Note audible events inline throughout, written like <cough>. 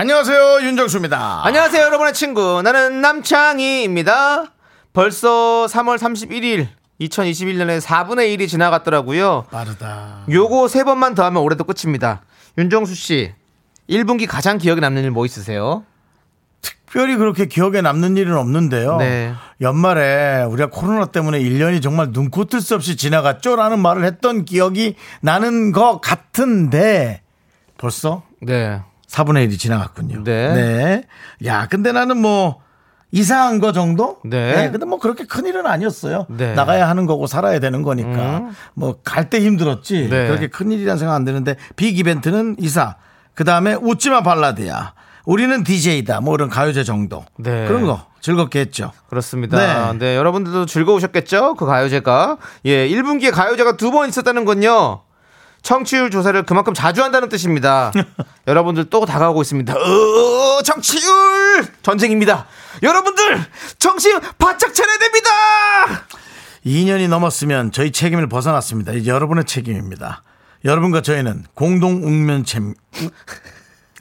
안녕하세요 윤정수입니다. 안녕하세요, 여러분의 친구. 나는 남창희입니다. 벌써 3월 31일, 2021년에 4분의 1이 지나갔더라고요. 빠르다. 요거 세 번만 더 하면 올해도 끝입니다. 윤정수 씨, 1분기 가장 기억에 남는 일 뭐 있으세요? 특별히 그렇게 기억에 남는 일은 없는데요. 네. 연말에 우리가 코로나 때문에 1년이 정말 눈코 뜰새 없이 지나갔죠? 라는 말을 했던 기억이 나는 것 같은데 벌써 네. 4분의 1이 지나갔군요. 네. 네. 야, 근데 나는 뭐 이상한 거 정도? 네. 근데 뭐 그렇게 큰 일은 아니었어요. 네. 나가야 하는 거고 살아야 되는 거니까. 음. 뭐갈 때 힘들었지. 네. 그렇게 큰 일이란 생각 안 드는데 빅 이벤트는 이사. 그 다음에 웃지마 발라드야. 우리는 DJ다. 뭐 이런 가요제 정도. 네. 그런 거 즐겁게 했죠. 그렇습니다. 네. 네. 여러분들도 즐거우셨겠죠? 그 가요제가. 예, 1분기에 가요제가 두 번 있었다는 건요. 청취율 조사를 그만큼 자주 한다는 뜻입니다. <laughs> 여러분들 또 다가오고 있습니다. 어, 청취율 전쟁입니다. 여러분들 정신 바짝 차려야 됩니다. 2년이 넘었으면 저희 책임을 벗어났습니다. 이제 여러분의 책임입니다. 여러분과 저희는 공동 운명체 <laughs>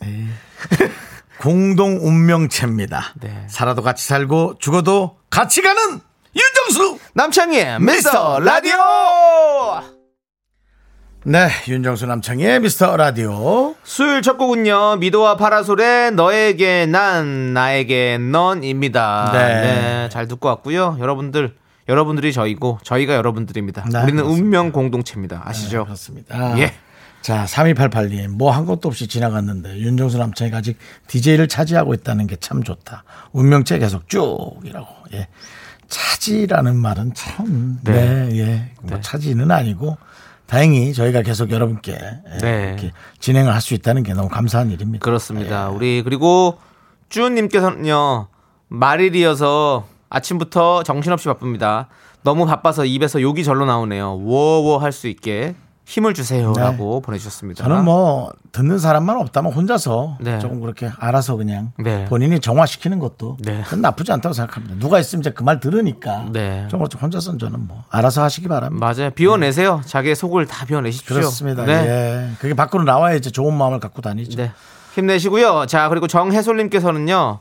<laughs> 공동 운명체입니다. 네. 살아도 같이 살고 죽어도 같이 가는 윤정수 남창희의 미스터 라디오. 네 윤정수 남창의 미스터 라디오 수요일 첫 곡은요 미도와 파라솔의 너에게 난 나에게 넌입니다. 네. 네. 잘 듣고 왔고요. 여러분들 여러분들이 저희고 저희가 여러분들입니다. 네, 우리는 그렇습니다. 운명 공동체입니다. 아시죠? 그렇습니다. 예. 자 3288님 뭐 한 것도 없이 지나갔는데 윤정수 남창이가 아직 DJ를 차지하고 있다는 게 참 좋다. 운명체 계속 쭉이라고. 예. 차지라는 말은 참, 네, 예. 뭐 차지는 아니고, 다행히 저희가 계속 여러분께 예, 네. 이렇게 진행을 할 수 있다는 게 너무 감사한 일입니다. 그렇습니다. 우리 그리고 쭈님께서는요 말일이어서 아침부터 정신없이 바쁩니다. 너무 바빠서 입에서 욕이 절로 나오네요. 워워 할 수 있게 힘을 주세요라고 보내주셨습니다. 저는 뭐 듣는 사람만 없다면 혼자서 네. 조금 그렇게 알아서 그냥 네. 본인이 정화시키는 것도 네. 나쁘지 않다고 생각합니다. 누가 있으면 이제 그 말 들으니까 네. 좀 혼자서는 저는 뭐 알아서 하시기 바랍니다. 맞아요. 비워내세요. 자기의 속을 다 비워내십시오. 그렇습니다. 네. 예. 그게 밖으로 나와야 이제 좋은 마음을 갖고 다니죠. 네. 힘내시고요. 자, 그리고 정혜솔님께서는요.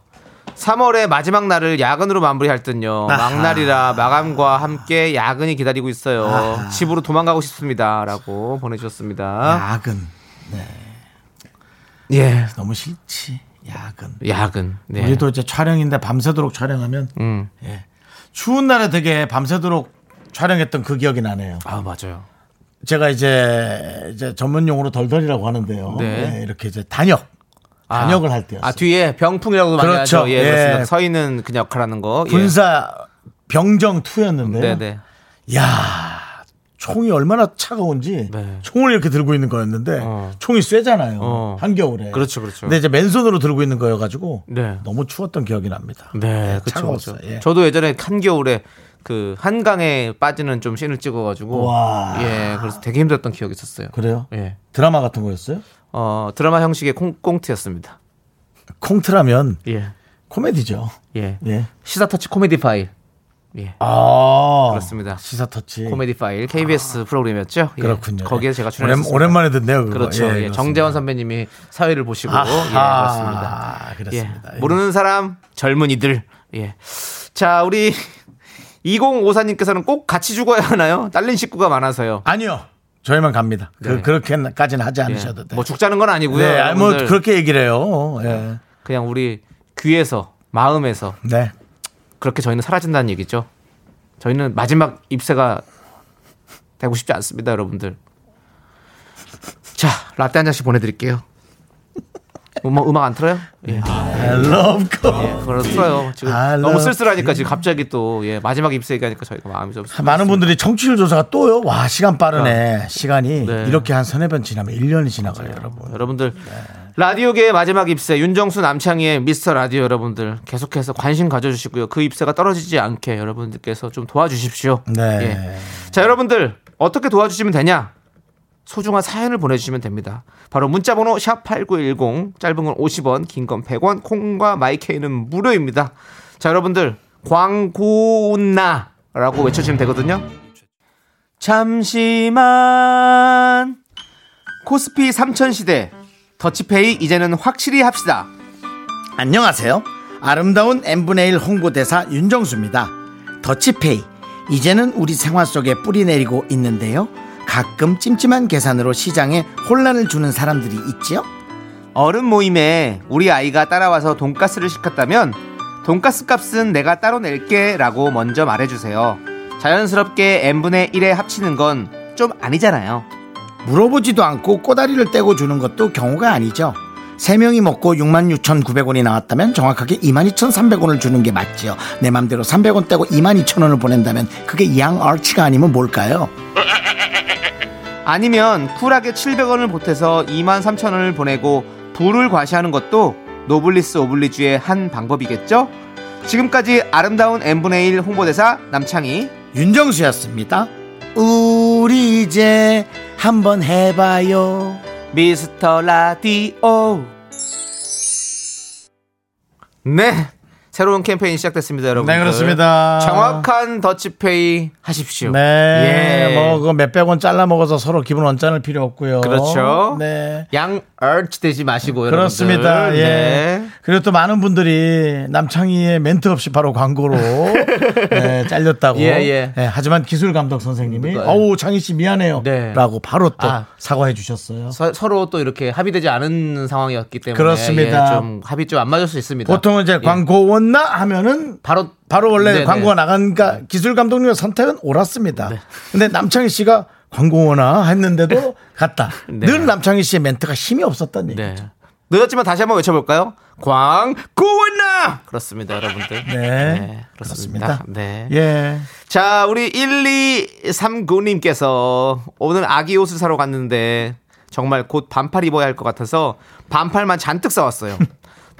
3월의 마지막 날을 야근으로 마무리할 듯요. 아하. 막날이라 마감과 함께 야근이 기다리고 있어요. 아하. 집으로 도망가고 싶습니다.라고 보내주셨습니다. 야근. 예, 너무 싫지. 야근. 야근. 네. 우리도 이제 촬영인데 밤새도록 촬영하면 음. 예. 추운 날에 되게 밤새도록 촬영했던 그 기억이 나네요. 아 맞아요. 제가 이제 이제 전문 용어로 덜덜이라고 하는데요. 네. 예, 이렇게 이제 단역 아. 단역을 할 때였어요. 아 뒤에 병풍이라고도 많이 그렇죠. 하죠. 예, 예. 그렇습니다. 서 있는 그 역할하는 거. 예. 군사 병정 투였는데요. 네네. 야 총이 얼마나 차가운지 네. 총을 이렇게 들고 있는 거였는데 어. 총이 쇠잖아요. 어. 한겨울에. 그렇죠, 그렇죠. 근데 이제 맨손으로 들고 있는 거여가지고 네. 너무 추웠던 기억이 납니다. 네, 그렇죠. 차가웠어요. 예. 저도 예전에 한겨울에 그 한강에 빠지는 좀 씬을 찍어가지고 와. 예, 그래서 되게 힘들었던 기억이 있었어요. 그래요? 예, 드라마 같은 거였어요? 어 드라마 형식의 콩, 꽁트였습니다. 콩트라면 예, 코미디죠. 예, 예. 시사터치 코미디 파일. 예, 아 그렇습니다. 시사터치. 코미디 파일 KBS 프로그램이었죠. 예, 그렇군요. 거기에 제가 오랜, 출연했습니다. 오랜 만에 듣네요. 그거. 그렇죠. 예, 그렇습니다. 정재원 선배님이 사회를 보시고 아하, 예, 그렇습니다. 그렇습니다. 예, 모르는 사람 젊은이들. 예. 자, 우리 <laughs> 2054님께서는 꼭 같이 죽어야 하나요? 딸린 식구가 많아서요. 아니요. 저희만 갑니다. 그, 네. 그 렇게까지는 하지 예. 않으셔도 돼요. 뭐 죽자는 건 아니고요. 네, 아니, 뭐. 그렇게 얘기를 해요. 예. 그냥 우리 귀에서 마음에서 네. 그렇게 저희는 사라진다는 얘기죠. 저희는 마지막 입세가 되고 싶지 않습니다, 여러분들. 자, 라떼 한 잔씩 보내드릴게요. 음악, 음악 안 틀어요? 예. I love God. 예, 그걸 틀어요. 지금 I 너무 love 쓸쓸하니까 지금 갑자기 또 예, 마지막 입세 얘기하니까 저희가 마음이 좀 많은 분들이 청취율 조사가 또요. 와, 시간 빠르네. 시간이 네. 이렇게 한 서너 번 지나면 1년이 지나가요, 여러분. 여러분들 라디오계의 마지막 입세 윤정수 남창희의 미스터 라디오 여러분들 계속해서 관심 가져주시고요. 그 입세가 떨어지지 않게 여러분들께서 좀 도와주십시오. 네. 예. 자 여러분들 어떻게 도와주시면 되냐? 소중한 사연을 보내주시면 됩니다. 바로 문자번호 샵8910 짧은 건 50원 긴 건 100원 콩과 마이케이는 무료입니다. 자 여러분들 광고운나라고 외쳐주시면 되거든요. 잠시만 코스피 삼천시대 더치페이 이제는 확실히 합시다. 안녕하세요. 아름다운 n분의 1 홍보대사 윤정수입니다. 더치페이. 이제는 우리 생활 속에 뿌리 내리고 있는데요. 가끔 찜찜한 계산으로 시장에 혼란을 주는 사람들이 있지요. 어른 모임에 우리 아이가 따라와서 돈가스를 시켰다면 돈가스 값은 내가 따로 낼게 라고 먼저 말해주세요. 자연스럽게 n분의 1에 합치는 건 좀 아니잖아요. 물어보지도 않고 꼬다리를 떼고 주는 것도 경우가 아니죠. 세명이 먹고 66,900원이 나왔다면 정확하게 22,300원을 주는 게 맞지요. 내 맘대로 300원 떼고 22,000원을 보낸다면 그게 양아치가 아니면 뭘까요? <laughs> 아니면 쿨하게 700원을 보태서 2만 3천원을 보내고 부를 과시하는 것도 노블리스 오블리주의 한 방법이겠죠? 지금까지 아름다운 n분의 1 홍보대사 남창희 윤정수였습니다. 우리 이제 한번 해봐요. 미스터 라디오 네 새로운 캠페인 시작됐습니다 여러분 네, 그렇습니다. 정확한 더치페이 하십시오 네, 예. 뭐, 그 몇백 원 잘라 먹어서 서로 기분 언짢을 필요 없고요. 그렇죠. 네. 양 얼치 되지 마시고 여러분들 그렇습니다. 예. 네. 그리고 또 많은 분들이 남창희의 멘트 없이 바로 광고로 <laughs> 네, 잘렸다고. 예, 예. 네, 하지만 기술 감독 선생님이 네. 어우 창희 씨 미안해요. 네. 라고 바로 또 아. 사과해 주셨어요. 서, 서로 또 이렇게 합의되지 않은 상황이었기 때문에 그렇습니다. 예, 좀 합의 좀 안 맞을 수 있습니다. 보통은 이제 예. 광고 왔나 하면은 바로 바로 원래 네네. 광고가 나가니까 기술 감독님의 선택은 옳았습니다. 네. 근데 남창희 씨가 광고 오나 했는데도 <laughs> 갔다. 네. 늘 남창희 씨의 멘트가 힘이 없었던 얘기. 네. 늦었지만 다시 한번 외쳐볼까요? 광고원나 그렇습니다, 여러분들. 네. 그렇습니다. 네. 예. 자, 우리 1239님께서 오늘 아기 옷을 사러 갔는데 정말 곧 반팔 입어야 할 것 같아서 반팔만 잔뜩 사왔어요.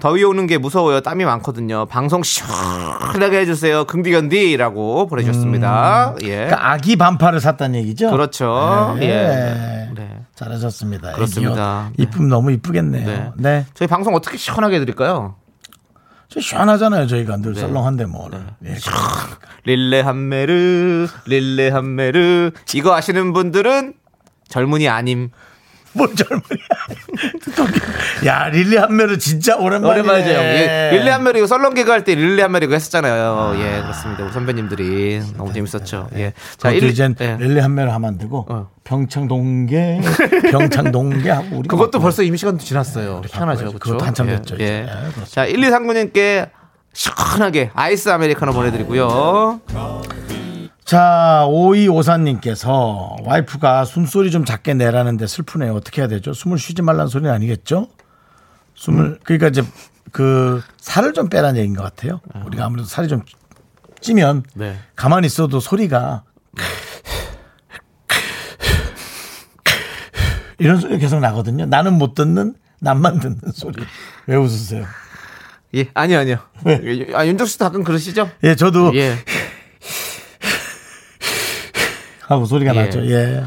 더위 오는 게 무서워요. 땀이 많거든요. 방송 시원하게 해주세요. 긍디견디라고 보내주셨습니다. 예. 그러니까 아기 반팔을 샀다는 얘기죠? 그렇죠. 네. 예. 네. 잘하셨습니다. 그렇습니다. 옷. 이쁨 너무 이쁘겠네요. 네. 네. 저희 방송 어떻게 시원하게 해드릴까요? 저 시원하잖아요. 저희가 네. 늘 썰렁한데 뭐. 예. 릴레 한메르, 릴레 한메르. 이거 아시는 분들은 젊은이 아님. 뭔 젊은이야. <laughs> 야, 릴리 한매를 진짜 오랜만이네. 오랜만이죠, 형. 예, 릴레 한메르 이거 썰렁 개그 할 때 릴레 한메르 이거 했었잖아요. 예, 그렇습니다. 우리 선배님들이 너무 재밌었죠. 예. 자, 일- 이젠 예. 릴리 한매를 하면 안 되고 어. 평창 동계, 평창 동계 하고 우리 그것도 벌써 이미 시간도 지났어요. 희한하죠. 그렇죠? 그것도 한참 예, 됐죠, 예. 예. 자, 1239님께 시원하게 아이스 아메리카노 보내드리고요. 자, 5254님께서 와이프가 숨소리 좀 작게 내라는데 슬프네요. 어떻게 해야 되죠? 숨을 쉬지 말라는 소리는 아니겠죠? 숨을, 그러니까 이제 그 살을 좀 빼라는 얘기인 것 같아요. 우리가 아무래도 살이 좀 찌면 네. 가만히 있어도 소리가 이런 소리 계속 나거든요. 나는 못 듣는 남만 듣는 소리. 왜 웃으세요? 예, 아니요, 아니요. 왜? 아, 윤정 씨도 가끔 그러시죠? 예, 저도 예. 하고 소리가 예. 나죠. 예.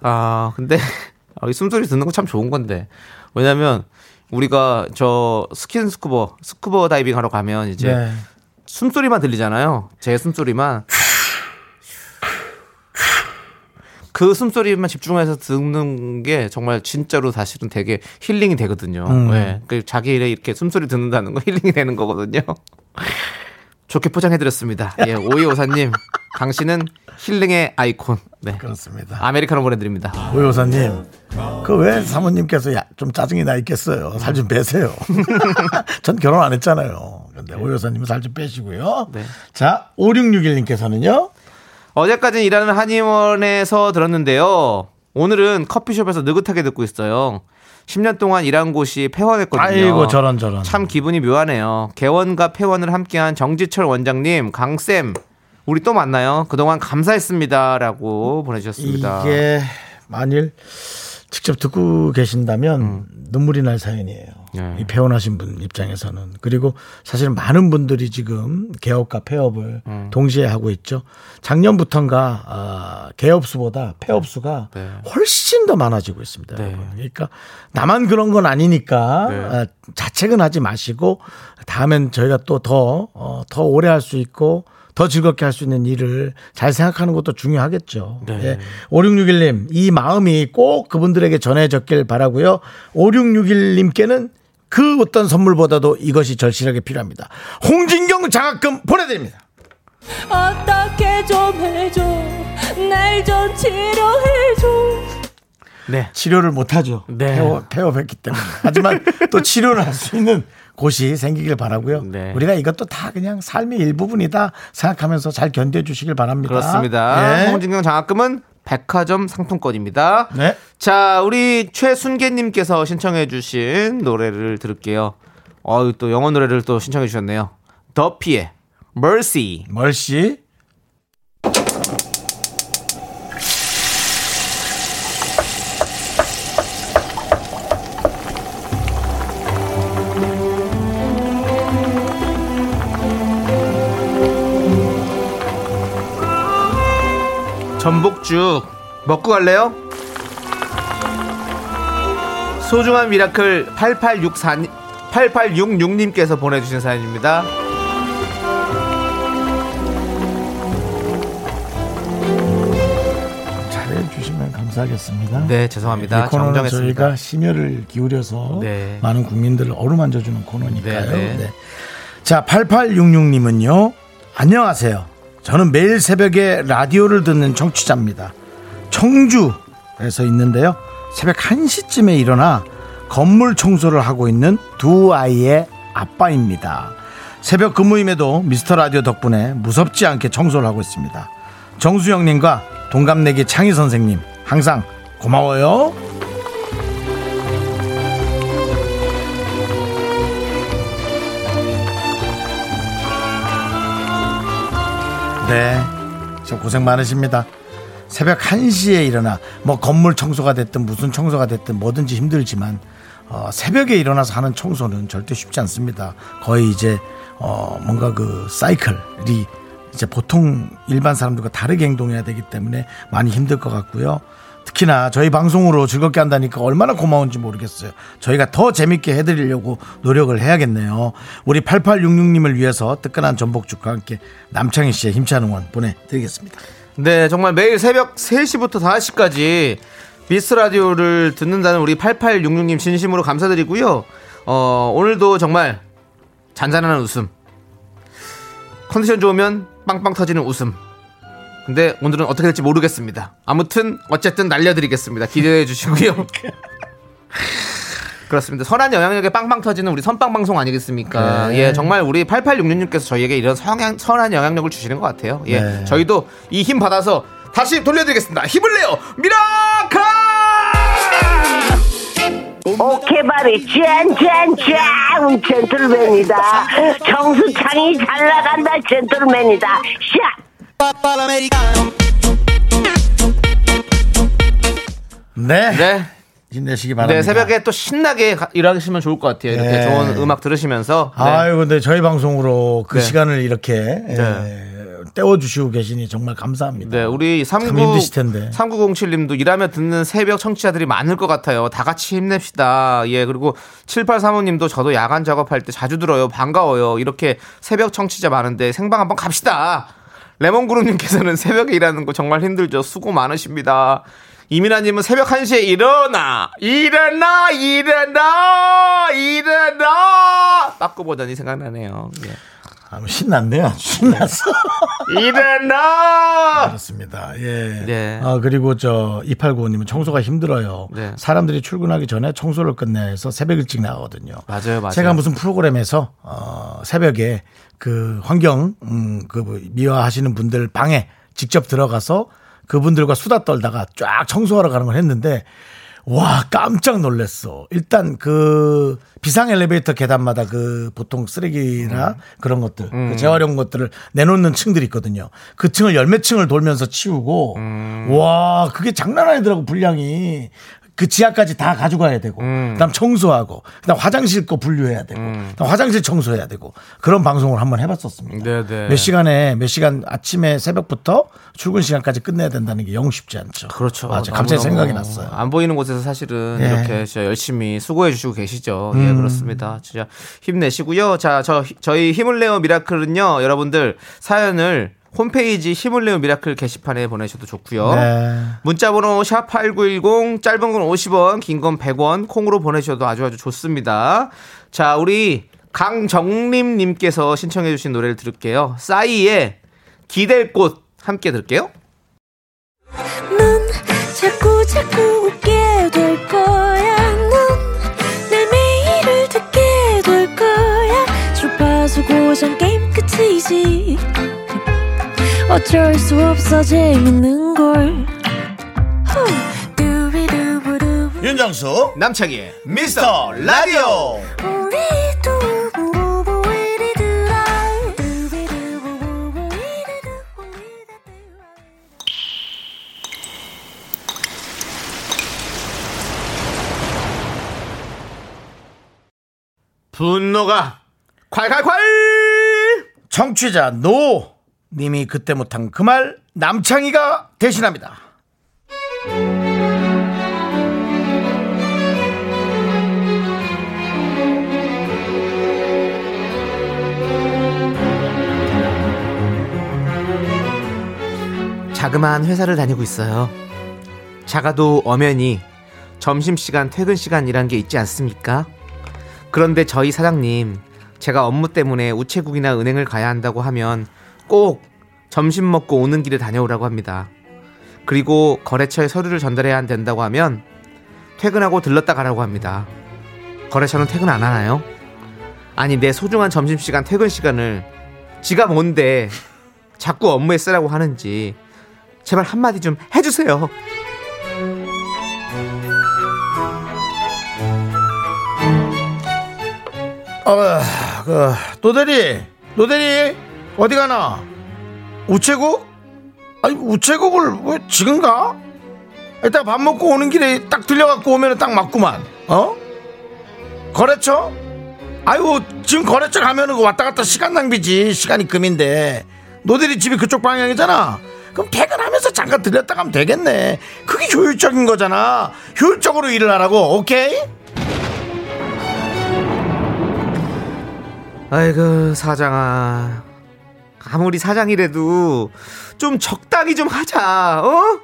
아, 근데 <laughs> 아, 이 숨소리 듣는 거 참 좋은 건데. 왜냐면 우리가 저 스킨 스쿠버, 스쿠버 다이빙 하러 가면 이제 네. 숨소리만 들리잖아요. 제 숨소리만. 그 숨소리만 집중해서 듣는 게 정말 진짜로 사실은 되게 힐링이 되거든요. 음. 예. 그 자기 일에 이렇게 숨소리 듣는다는 거 힐링이 되는 거거든요. 좋게 포장해드렸습니다. 예, 오이오사님, 당신은 힐링의 아이콘. 네. 그렇습니다. 아메리카노 보내드립니다. 오 여사님, 그 왜 사모님께서 야, 좀 짜증이 나 있겠어요. 살 좀 빼세요. <laughs> 전 결혼 안 했잖아요. 근데 오 여사님은 살 좀 빼시고요. 네. 자, 5661님께서는요. 어제까지 일하는 한의원에서 들었는데요. 오늘은 커피숍에서 느긋하게 듣고 있어요. 10년 동안 일한 곳이 폐원했거든요. 아이고, 저런, 저런. 참 기분이 묘하네요. 개원과 폐원을 함께한 정지철 원장님, 강쌤, 우리 또 만나요. 그동안 감사했습니다라고 보내주셨습니다. 이게 만일 직접 듣고 계신다면 눈물이 날 사연이에요. 네. 이 폐원하신 분 입장에서는 그리고 사실 많은 분들이 지금 개업과 폐업을 동시에 하고 있죠. 작년부터인가 아, 개업 수보다 폐업 수가 네. 훨씬 더 많아지고 있습니다. 네. 그러니까 나만 그런 건 아니니까 네. 아, 자책은 하지 마시고 다음엔 저희가 또더 어, 더 오래 할 수 있고 더 즐겁게 할 수 있는 일을 잘 생각하는 것도 중요하겠죠. 네. 예. 5661님, 이 마음이 꼭 그분들에게 전해졌길 바라고요. 5661님께는 그 어떤 선물보다도 이것이 절실하게 필요합니다. 홍진경 장학금 보내드립니다. 어떻게 좀 해줘 날 좀 치료해줘 네. 치료를 못하죠. 네. 폐업, 폐업했기 때문에. 하지만 또 치료를 할 수 있는 곳이 생기길 바라고요. 네. 우리가 이것도 다 그냥 삶의 일부분이다 생각하면서 잘 견뎌주시길 바랍니다. 그렇습니다. 예. 홍진경 장학금은 백화점 상품권입니다. 네. 자, 우리 최순계님께서 신청해주신 노래를 들을게요. 어, 또 영어 노래를 또 신청해주셨네요. 더피의 Mercy. 멀 전복죽 먹고 갈래요? 소중한 미라클 8864 8866님께서 보내주신 사연입니다. 잘해주시면 감사하겠습니다. 네, 죄송합니다. 이 코너는 정정했습니다. 저희가 심혈을 기울여서 네. 많은 국민들을 어루만져주는 코너니까요. 네, 네. 네. 자, 8866님은요. 안녕하세요. 저는 매일 새벽에 라디오를 듣는 청취자입니다. 청주에서 있는데요. 새벽 1시쯤에 일어나 건물 청소를 하고 있는 두 아이의 아빠입니다. 새벽 근무임에도 미스터 라디오 덕분에 무섭지 않게 청소를 하고 있습니다. 정수영님과 동갑내기 창희 선생님 항상 고마워요. 네, 저 고생 많으십니다. 새벽 1시에 일어나 뭐 건물 청소가 됐든 무슨 청소가 됐든 뭐든지 힘들지만 어, 새벽에 일어나서 하는 청소는 절대 쉽지 않습니다. 거의 이제 어, 뭔가 그 사이클이 이제 보통 일반 사람들과 다르게 행동해야 되기 때문에 많이 힘들 것 같고요. 특히나 저희 방송으로 즐겁게 한다니까 얼마나 고마운지 모르겠어요. 저희가 더 재밌게 해드리려고 노력을 해야겠네요. 우리 8866님을 위해서 뜨끈한 전복죽과 함께 남창희 씨의 힘찬 응원 보내드리겠습니다. 네, 정말 매일 새벽 3시부터 5시까지 미스 라디오를 듣는다는 우리 8866님 진심으로 감사드리고요. 어, 오늘도 정말 잔잔한 웃음. 컨디션 좋으면 빵빵 터지는 웃음. 근데 오늘은 어떻게 될지 모르겠습니다. 아무튼 어쨌든 날려드리겠습니다. 기대해 주시고요. <laughs> 그렇습니다. 선한 영향력에 빵빵 터지는 우리 선빵 방송 아니겠습니까? 네. 예, 정말 우리 8866님께서 저희에게 이런 성향, 선한 영향력을 주시는 것 같아요. 예, 네. 저희도 이 힘 받아서 다시 돌려드리겠습니다. 힘을 내요, 미라클! 오케바리 짠짠짠 젠틀맨이다 정수창이 잘 나간다 젠틀맨이다 샷 네. 네. 힘내시기 바랍니다. 네, 새벽에 또 신나게 가- 일하시면 좋을 것 같아요. 이렇게 네. 좋은 음악 들으시면서. 네. 아유, 근데 저희 방송으로 그 네. 시간을 이렇게 예, 떼워주시고 계시니 정말 감사합니다. 네, 우리 참 39, 힘드실 텐데. 3907님도 일하며 듣는 새벽 청취자들이 많을 것 같아요. 다 같이 힘냅시다. 예, 그리고 7835님도 저도 야간 작업할 때 자주 들어요. 반가워요. 이렇게 새벽 청취자 많은데 생방 한번 갑시다. 레몬그룹님께서는 <laughs> 새벽에 일하는 거 정말 힘들죠. 수고 많으십니다. 이민아님은 새벽 1시에 일어나! 일어나! 일어나! 일어나! 빠꾸 버전이 생각나네요. 예. 아, 신났네요. 신났어. <laughs> 일어나! 그렇습니다. 예. 네. 아, 그리고 저 2895님은 청소가 힘들어요. 네. 사람들이 출근하기 전에 청소를 끝내서 새벽 일찍 나가거든요. 맞아요, 맞아요. 제가 무슨 프로그램에서 어, 새벽에 그 환경 음, 그 미화하시는 분들 방에 직접 들어가서 그분들과 수다 떨다가 쫙 청소하러 가는 걸 했는데 와 깜짝 놀랐어. 일단 그 비상 엘리베이터 계단마다 그 보통 쓰레기나 그런 것들 그 재활용 것들을 내놓는 층들이 있거든요. 그 층을 열몇 층을 돌면서 치우고 와 그게 장난 아니더라고 분량이 그 지하까지 다 가져가야 되고, 음. 그다음 청소하고, 그다음 화장실 거 분류해야 되고, 그다음 화장실 청소해야 되고 그런 방송을 한번 해봤었습니다. 네, 네. 몇 시간에 몇 시간 아침에 새벽부터 출근 시간까지 끝내야 된다는 게 영 쉽지 않죠. 그렇죠. 맞아. 갑자기 생각이 났어요. 안 보이는 곳에서 사실은 예. 이렇게 진짜 열심히 수고해 주시고 계시죠. 음. 예, 그렇습니다. 진짜 힘내시고요. 자, 저 저희 힘을 내요 미라클은요. 여러분들 사연을 홈페이지 힘을 내요 미라클 게시판에 보내셔도 좋고요. 네. 문자번호 샵 8910 짧은 건 50원, 긴 건 100원 콩으로 보내셔도 아주 아주 좋습니다. 자, 우리 강정림 님께서 신청해 주신 노래를 들을게요. 싸이의 기댈 곳 함께 들을게요. 넌 자꾸 자꾸 웃게 될 거야. 넌내 매일을 듣게 될 거야. 주파수 고정 게임 끝이지. 어쩔 수 없어 재밌는 걸. 윤정수 남창희의 미스터 라디오. 분노가 콸콸콸! 청취자 노 님이 그때 못한 그 말 남창희가 대신합니다. 자그마한 회사를 다니고 있어요. 작아도 엄연히 점심시간, 퇴근 시간이란 게 있지 않습니까? 그런데 저희 사장님, 제가 업무 때문에 우체국이나 은행을 가야 한다고 하면 꼭 점심 먹고 오는 길에 다녀오라고 합니다. 그리고 거래처에 서류를 전달해야 된다고 하면 퇴근하고 들렀다 가라고 합니다. 거래처는 퇴근 안 하나요? 아니, 내 소중한 점심시간, 퇴근 시간을 지가 뭔데 자꾸 업무에 쓰라고 하는지 제발 한마디 좀 해주세요. 어, 그 노대리, 노대리 어디 가나? 우체국? 아니 우체국을 왜 지금 가? 이따 밥 먹고 오는 길에 딱 들려갖고 오면 딱 맞구만. 어? 거래처? 아이고 지금 거래처 가면은 그 왔다 갔다 시간 낭비지. 시간이 금인데 노대리 집이 그쪽 방향이잖아. 그럼 퇴근하면서 잠깐 들렸다 가면 되겠네. 그게 효율적인 거잖아. 효율적으로 일을 하라고. 오케이? 아이고 사장아 아무리 사장이라도 좀 적당히 좀 하자 어?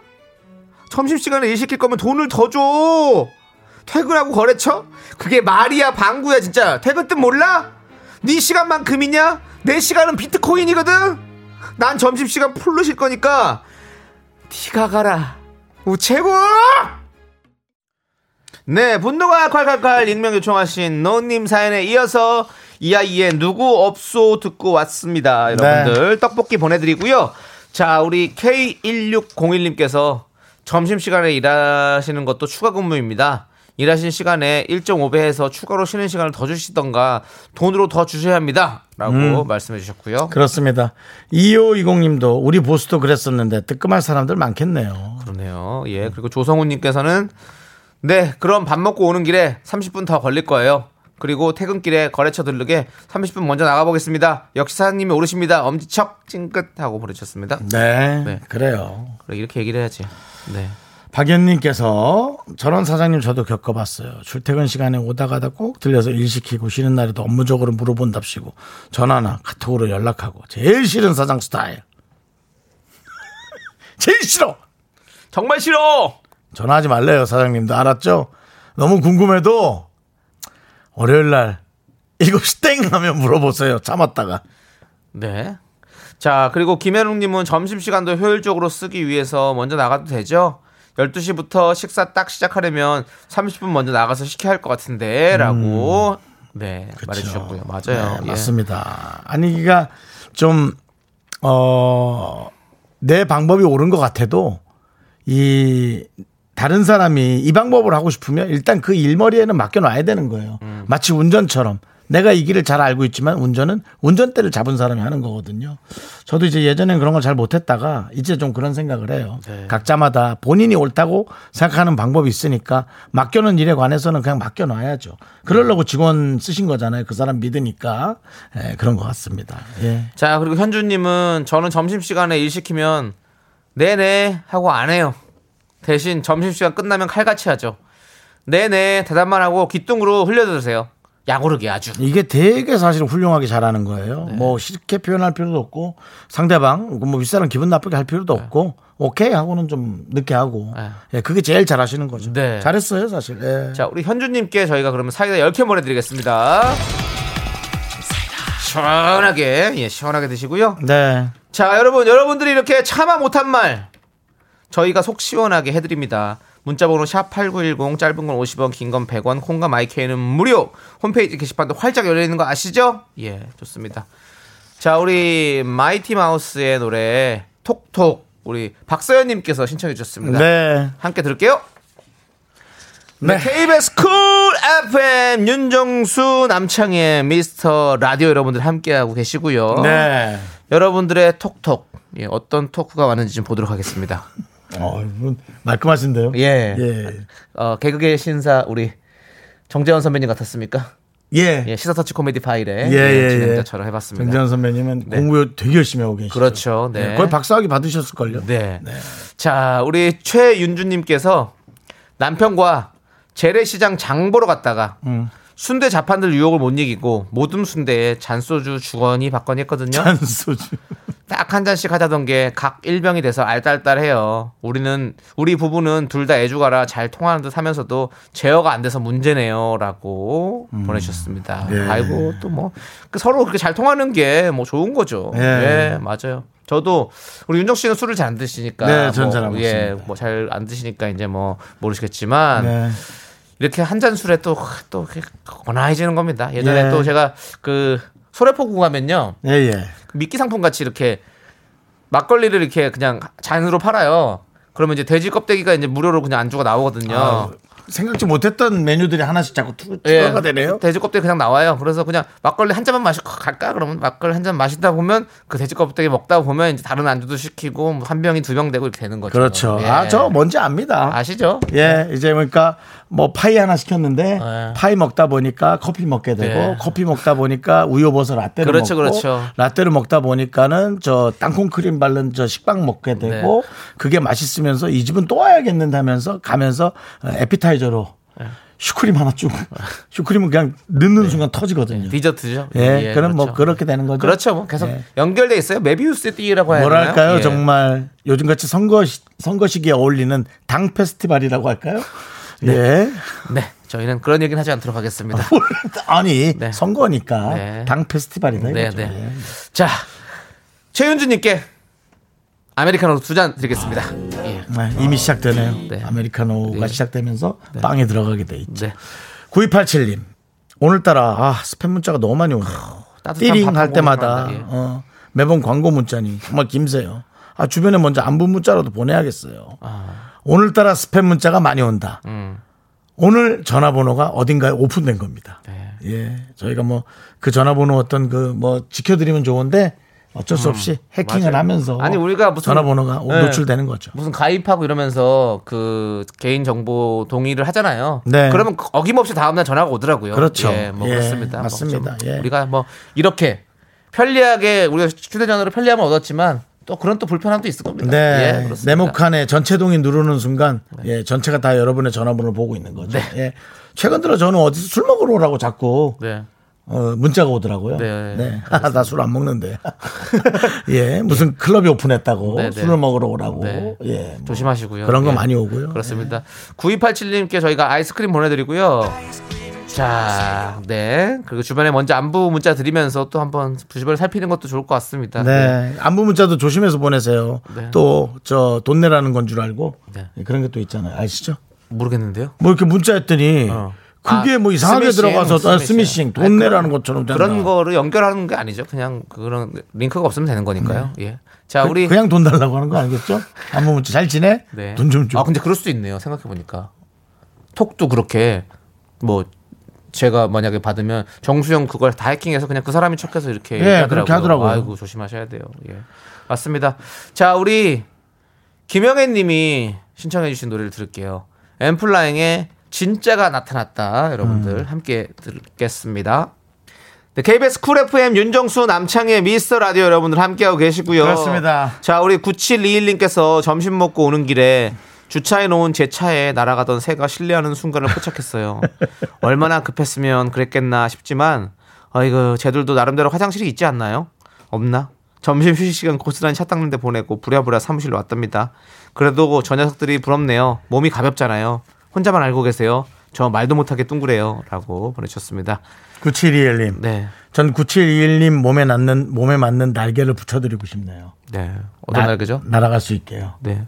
점심시간에 일 시킬 거면 돈을 더 줘 퇴근하고 거래처? 그게 말이야 방구야 진짜 퇴근 뜻 몰라? 네 시간만큼이냐? 내 시간은 비트코인이거든 난 점심시간 쉴 거니까 네가 가라 우체국 네, 분노가 콸콸콸 익명 요청하신 노님 사연에 이어서 이아이의 누구 없소 듣고 왔습니다. 여러분들 떡볶이 보내드리고요. 자, 우리 K1601님께서 점심시간에 일하시는 것도 추가 근무입니다. 일하신 시간에 1.5배 해서 추가로 쉬는 시간을 더 주시던가 돈으로 더 주셔야 합니다. 라고 말씀해 주셨고요. 그렇습니다. 2520님도 우리 보스도 그랬었는데 뜨끔할 사람들 많겠네요. 그러네요. 예. 그리고 조성훈님께서는 네, 그럼 밥 먹고 오는 길에 30분 더 걸릴 거예요. 그리고 퇴근길에 거래처 들르게 30분 먼저 나가보겠습니다. 역시 사장님이 오르십니다. 엄지척 찡긋 하고 보내주셨습니다. 네, 네. 그래요. 그래, 이렇게 얘기를 해야지. 네. 박연님께서 저런 사장님 저도 겪어봤어요. 출퇴근 시간에 오다 가다 꼭 들려서 일 시키고 쉬는 날에도 업무적으로 물어본답시고 전화나 카톡으로 연락하고 제일 싫은 사장 스타일. <laughs> 제일 싫어. 정말 싫어! 전화하지 말래요 사장님도 알았죠? 너무 궁금해도 월요일 날 7시 땡 하면 물어보세요. 참았다가. 네. 자, 그리고 김현웅님은 점심시간도 효율적으로 쓰기 위해서 먼저 나가도 되죠? 12시부터 식사 딱 시작하려면 30분 먼저 나가서 시켜야 할 것 같은데, 라고, 네, 말해주셨고요. 맞아요. 네, 예. 맞습니다. 아니, 그니까 좀, 어, 내 방법이 옳은 것 같아도 이 다른 사람이 이 방법을 하고 싶으면 일단 그 일머리에는 맡겨놔야 되는 거예요. 음. 마치 운전처럼 내가 이 길을 잘 알고 있지만 운전은 운전대를 잡은 사람이 하는 거거든요. 저도 이제 예전엔 그런 걸 잘 못했다가 이제 좀 그런 생각을 해요. 각자마다 본인이 옳다고 생각하는 방법이 있으니까 맡겨놓은 일에 관해서는 그냥 맡겨놔야죠. 그러려고 직원 쓰신 거잖아요. 그 사람 믿으니까 예, 그런 것 같습니다. 예. 자, 그리고 현주님은 저는 점심 시간에 일 시키면 네네 하고 안 해요. 대신 점심시간 끝나면 칼같이 하죠. 네네 대답만 하고 기뚱으로 흘려드세요. 야구르게 아주. 이게 되게 사실 훌륭하게 잘하는 거예요. 네. 뭐 쉽게 표현할 필요도 없고 상대방 뭐 윗사람 기분 나쁘게 할 필요도 없고 오케이 하고는 좀 늦게 하고 네. 예, 그게 제일 잘하시는 거죠. 네. 잘했어요 사실. 예. 자, 우리 현주님께 저희가 그러면 사이다 10개 보내드리겠습니다. 시원하게, 예, 시원하게 드시고요. 네. 자, 여러분, 여러분들이 이렇게 참아 못한 말 저희가 속 시원하게 해드립니다. 문자번호 샵 8910 짧은 건 50원 긴 건 100원 콩과 마이크에는 무료 홈페이지 게시판도 활짝 열려있는 거 아시죠? 예 좋습니다 자 우리 마이티 마우스의 노래 톡톡 우리 박서연님께서 신청해 주셨습니다 네. 함께 들을게요 네. KBS 쿨 FM 윤정수 남창희 미스터 라디오 여러분들 함께하고 계시고요 네. 여러분들의 톡톡 예, 어떤 토크가 왔는지 좀 보도록 하겠습니다 어, 이분 말끔하신데요. 예. 예. 어, 개그계 신사 우리 정재원 선배님 같았습니까? 예. 예, 시사터치 코미디 파일에 예, 예, 예, 진행자처럼 예. 해봤습니다. 정재현 선배님은 네. 공부 되게 열심히 하고 계시죠. 그렇죠. 네. 예, 거의 박사학위 받으셨을걸요. 네. 자, 우리 최윤주님께서 남편과 재래시장 장 보러 갔다가 음. 순대 자판들 유혹을 못 이기고 모둠 순대에 잔소주 주거니 받거니 했거든요. 한소주. 딱 한 잔씩 하자던 게 각 일병이 돼서 알딸딸해요. 우리는 우리 부부는 둘 다 애주가라 잘 통하는 듯 하면서도 제어가 안 돼서 문제네요라고 보내주셨습니다. 예. 아이고 또 뭐 서로 그렇게 잘 통하는 게 뭐 좋은 거죠. 예. 예, 맞아요. 저도 우리 윤정 씨는 술을 잘 안 드시니까 네, 전잘 뭐, 안 예. 뭐 잘 안 드시니까 이제 뭐 모르시겠지만 네. 이렇게 한 잔 술에 또또 거나해지는 겁니다. 예전에 예. 또 제가 그 소래포구 가면요. 예, 예. 미끼 상품 같이 이렇게 막걸리를 이렇게 그냥 잔으로 팔아요. 그러면 이제 돼지 껍데기가 이제 무료로 그냥 안주가 나오거든요. 아, 생각지 못했던 메뉴들이 하나씩 자꾸 투, 예, 추가가 되네요. 돼지 껍데기 그냥 나와요. 그래서 그냥 막걸리 한 잔만 마시고 갈까? 그러면 막걸리 한 잔 마시다 보면 그 돼지 껍데기 먹다 보면 이제 다른 안주도 시키고 뭐한 병이 두 병 되고 이렇게 되는 거죠. 그렇죠. 예. 아, 저 뭔지 압니다. 아시죠? 예, 이제 그러니까 뭐 파이 하나 시켰는데 네. 파이 먹다 보니까 커피 먹게 되고 네. 커피 먹다 보니까 우유버섯 라떼를 그렇죠, 먹고 그렇죠. 라떼를 먹다 보니까는 저 땅콩 크림 바른 저 식빵 먹게 되고 네. 그게 맛있으면서 이 집은 또 와야겠는데 하면서 가면서 어, 애피타이저로 네. 슈크림 하나 쭉 <laughs> 슈크림은 그냥 넣는 순간 터지거든요. 디저트죠. 예, 그럼 뭐 그렇죠. 그렇게 되는 거죠. 그렇죠. 뭐 계속 예. 연결돼 있어요. 메비우스의 띠라고 해야? 뭐랄까요, 예. 정말 요즘같이 선거 시- 선거 시기에 어울리는 당 페스티벌이라고 할까요? 예. 네, 저희는 그런 얘기는 하지 않도록 하겠습니다. 아니 네. 선거니까 네. 당 페스티벌이다 네, 이거죠. 네. 예. 자, 최윤주님께 아메리카노 두 잔 드리겠습니다. 예. 네, 이미 시작되네요. 네. 아메리카노가 네. 시작되면서 빵에 들어가게 돼 있죠. 네. 9287님 오늘따라 아, 스팸 문자가 너무 많이 오네요. 따뜻한 띠링 할 때마다. 어, 매번 광고 문자니 정말 김새요. 아, 주변에 먼저 안부 문자라도 보내야겠어요. 오늘따라 스팸 문자가 많이 온다. 아. 음. 오늘 전화번호가 어딘가에 오픈된 겁니다. 네. 예, 저희가 뭐 그 전화번호 어떤 그 뭐 지켜드리면 좋은데 어쩔 수 없이 해킹을 음. 맞아요. 하면서 아니, 우리가 무슨- 전화번호가 네. 노출되는 거죠. 무슨 가입하고 이러면서 그 개인 정보 동의를 하잖아요. 네. 그러면 어김없이 다음날 전화가 오더라고요. 그렇죠. 예, 뭐 예, 그렇습니다. 뭐 맞습니다. 좀 예. 우리가 뭐 이렇게 편리하게 우리가 휴대전화로 편리함을 얻었지만 또 그런 또 불편함도 있을 겁니다. 네, 예. 네모칸에 전체 동이 누르는 순간 예, 전체가 다 여러분의 전화번호를 보고 있는 거죠. 네. 예. 최근 들어 저는 어디서 술 먹으러 오라고 자꾸 네. 어, 문자가 오더라고요. 네, 네. <laughs> 나 술 안 먹는데. <laughs> 예, 무슨 클럽이 오픈했다고 네, 네. 술을 먹으러 오라고. 네. 예. 뭐 조심하시고요. 그런 거 예. 많이 오고요. 그렇습니다. 9287님께 저희가 아이스크림 보내드리고요. 자, 네. 그리고 주변에 먼저 안부 문자 드리면서 또 한번 주변을 살피는 것도 좋을 것 같습니다. 네. 안부 문자도 조심해서 보내세요. 네. 또저 돈 내라는 건 줄 알고 네. 예, 그런 게 또 있잖아요. 아시죠? 모르겠는데요. 뭐 이렇게 문자 했더니 어. 그게 아, 뭐 이상하게 스미싱, 들어가서 아, 스미싱. 스미싱 돈 아니, 내라는 것처럼 된다. 그런 거를 연결하는 게 아니죠. 그냥 그런 링크가 없으면 되는 거니까요. 예. 자, 우리 그, 냥 돈 달라고 하는 거 아니겠죠? 문자 잘 지내? 네. 돈 좀 줘. 아, 근데 그럴 수도 있네요. 생각해 보니까. 톡도 그렇게 뭐 제가 만약에 받으면 정수영 그걸 다 해킹해서 그냥 그 사람이 척해서 이렇게 예. 그렇게 하더라고요. 아이고 조심하셔야 돼요. 예. 맞습니다. 자, 우리 김영애 님이 신청해 주신 노래를 들을게요. 엔플라잉의 진짜가 나타났다. 여러분들 음. 함께 듣겠습니다. 네, KBS 쿨 FM 윤정수 남창희 미스터 라디오 여러분들 함께하고 계시고요. 그렇습니다. 자, 우리 9721님께서 점심 먹고 오는 길에 주차해 놓은 제 차에 날아가던 새가 실례하는 순간을 포착했어요. <laughs> 얼마나 급했으면 그랬겠나 싶지만, 아이고, 쟤들도 나름대로 화장실이 있지 않나요? 없나? 점심 휴식 시간 고스란히 차 닦는데 보내고 부랴부랴 사무실로 왔답니다. 그래도 저 녀석들이 부럽네요. 몸이 가볍잖아요. 혼자만 알고 계세요. 저 말도 못하게 뚱그래요. 라고 보내주셨습니다. 9721님. 네. 전 9721님 몸에 맞는 몸에 맞는 날개를 붙여드리고 싶네요. 네. 어떤 나- 날개죠? 날아갈 수 있게요. 네.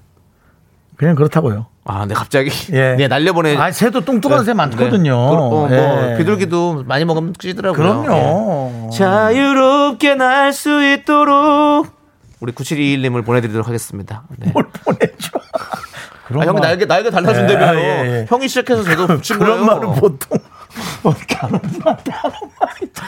그냥 그렇다고요. 아, 네, 갑자기. 예. <laughs> 네, 날려보내. 아, 새도 뚱뚱한 새 많거든요. 네. 그, 어, 뭐, 예. 비둘기도 많이 먹으면 찌더라고요. 그럼요. 예. 자유롭게 날 수 있도록 우리 9721님을 보내드리도록 하겠습니다. 네. 뭘 보내줘. 아, 형이 말- 날개, 날개 달라준다며요. 예, 예, 예. 형이 시작해서 저도 붙인 그런 거예요. 말은 보통 가는한테 하는 말이죠.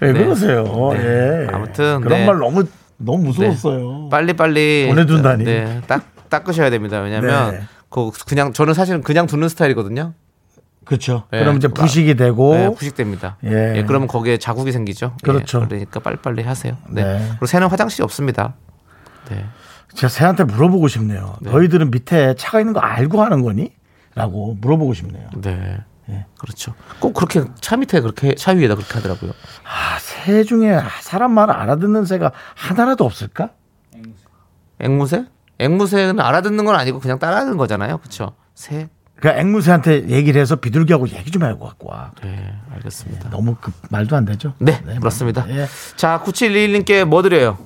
왜 네. 그러세요? 네. 예. 아무튼, 그런 네. 말 너무 너무 무서웠어요. 빨리 빨리. 보내둔다니. 네. 딱, 닦으셔야 됩니다. 왜냐면, 네. 그 그냥, 저는 사실은 그냥 두는 스타일이거든요. 그렇죠. 예. 그럼 이제 부식이 되고 네, 부식됩니다. 예. 예. 그러면 거기에 자국이 생기죠. 예, 그렇죠. 그러니까 빨리빨리 하세요. 네. 네. 그리고 새는 화장실이 없습니다. 네. 제가 새한테 물어보고 싶네요. 너희들은 밑에 차가 있는 거 알고 하는 거니? 라고 물어보고 싶네요. 네. 예. 그렇죠. 꼭 그렇게 차 밑에 그렇게 차 위에다 그렇게 하더라고요. 아, 새 중에 사람 말을 알아듣는 새가 하나라도 없을까? 앵무새? 앵무새는 알아듣는 건 아니고 그냥 따라하는 거잖아요. 그렇죠. 새. 그러니까 앵무새한테 얘기를 해서 비둘기하고 얘기 좀 하고 갖고 와. 네, 알겠습니다. 너무 그 말도 안 되죠? 네, 그렇습니다. 예. 자, 9721님께 뭐 드려요?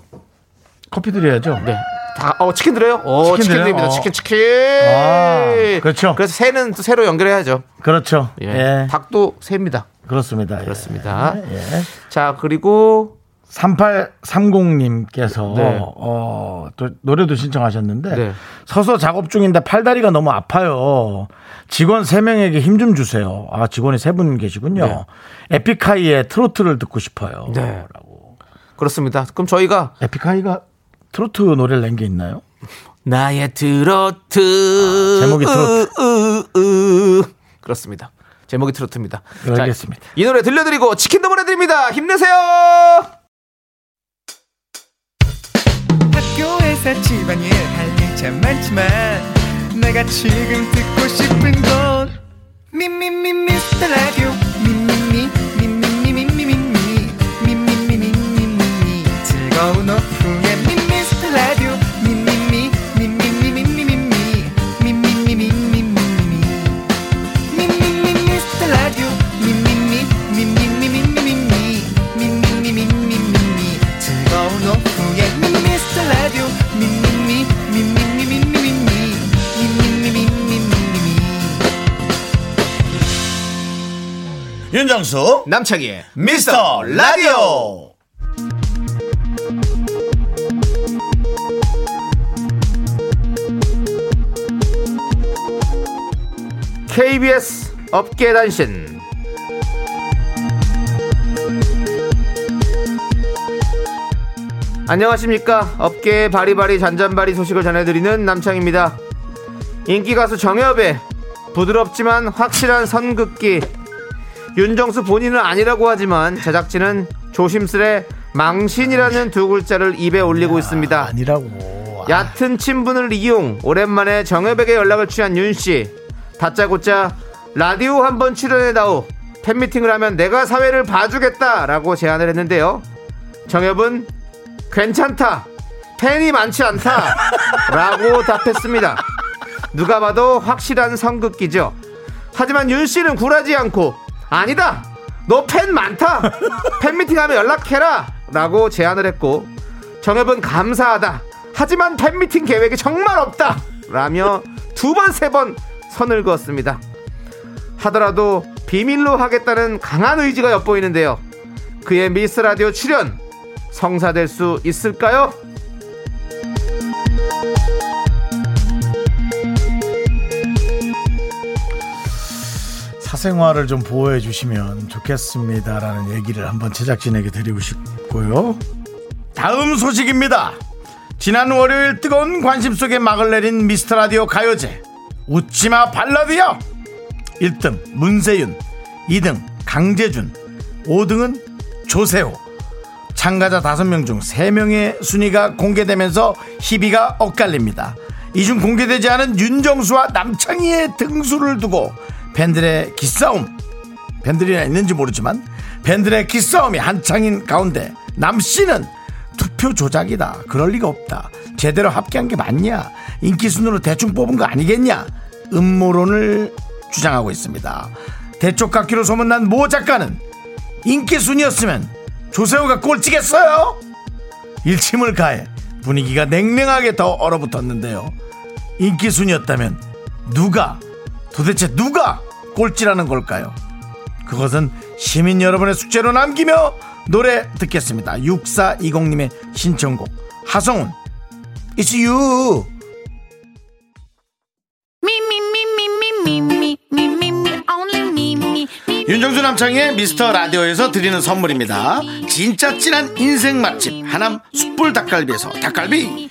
커피 드려야죠. 네. 다, 어, 치킨 드려요? 어, 치킨 치킨? 드립니다. 어. 치킨, 치킨. 아, 그렇죠. 그래서 새는 또 새로 연결해야죠. 그렇죠. 예. 예. 닭도 새입니다. 그렇습니다. 예. 그렇습니다. 예. 자, 그리고 3830님께서 네. 어, 또 노래도 신청하셨는데 네. 서서 작업 중인데 팔다리가 너무 아파요. 직원 3명에게 힘 좀 주세요. 아, 직원이 3분 계시군요. 네. 에픽하이의 트로트를 듣고 싶어요. 네. 그렇습니다. 그럼 저희가 에픽하이가 트로트 노래를 낸 게 있나요? 나의 트로트 아, 제목이 트로트. 으, 으, 으. 그렇습니다. 제목이 트로트입니다. 자, 알겠습니다. 이 노래 들려드리고 치킨도 보내드립니다. 힘내세요. 학교에서 집안일 할일참 많지만 내가 지금 듣고 싶은 건 미미미 미스터 라디오 윤정수 남창희의 미스터 라디오. KBS 업계 단신. 안녕하십니까? 업계의 바리바리 잔잔바리 소식을 전해드리는 남창입니다. 인기 가수 정엽의 부드럽지만 확실한 선긋기 윤정수 본인은 아니라고 하지만 제작진은 조심스레 망신이라는 두 글자를 입에 올리고 있습니다 아니라고. 얕은 친분을 이용 오랜만에 정엽에게 연락을 취한 윤 씨. 다짜고짜 라디오 한번 출연해다오. 팬미팅을 하면 내가 사회를 봐주겠다라고 제안을 했는데요. 정엽은 괜찮다. 팬이 많지 않다. 라고 <laughs> 답했습니다. 누가 봐도 확실한 성급기죠. 하지만 윤 씨는 굴하지 않고 아니다. 너 팬 많다. 팬미팅 하면 연락해라. 라고 제안을 했고 정엽은 감사하다. 하지만 팬미팅 계획이 정말 없다. 라며 두 번, 세 번 선을 그었습니다. 하더라도 비밀로 하겠다는 강한 의지가 엿보이는데요. 그의 미스 라디오 출연 성사될 수 있을까요? 사생활을 좀 보호해 주시면 좋겠습니다라는 얘기를 한번 제작진에게 드리고 싶고요. 다음 소식입니다. 지난 월요일 뜨거운 관심 속에 막을 내린 미스터 라디오 가요제 웃지마 발라드요 1등 문세윤 2등 강재준 5등은 조세호 참가자 5명 중 3명의 순위가 공개되면서 희비가 엇갈립니다 이중 공개되지 않은 윤정수와 남창희의 등수를 두고 팬들의 기싸움 팬들이나 있는지 모르지만 팬들의 기싸움이 한창인 가운데 남씨는 투표 조작이다. 그럴 리가 없다. 제대로 합계한 게 맞냐? 인기 순으로 대충 뽑은 거 아니겠냐? 음모론을 주장하고 있습니다. 대쪽깎기로 소문난 모 작가는 인기 순이었으면 조세호가 꼴찌겠어요? 일침을 가해 분위기가 냉랭하게 더 얼어붙었는데요. 인기 순이었다면 누가 도대체 누가 꼴찌라는 걸까요? 그것은 시민 여러분의 숙제로 남기며 노래 듣겠습니다. 6420님의 신청곡 하성운 It's You 윤정수 남창의 미스터 라디오에서 드리는 선물입니다. 진짜 찐한 인생 맛집 하남 숯불 닭갈비에서 닭갈비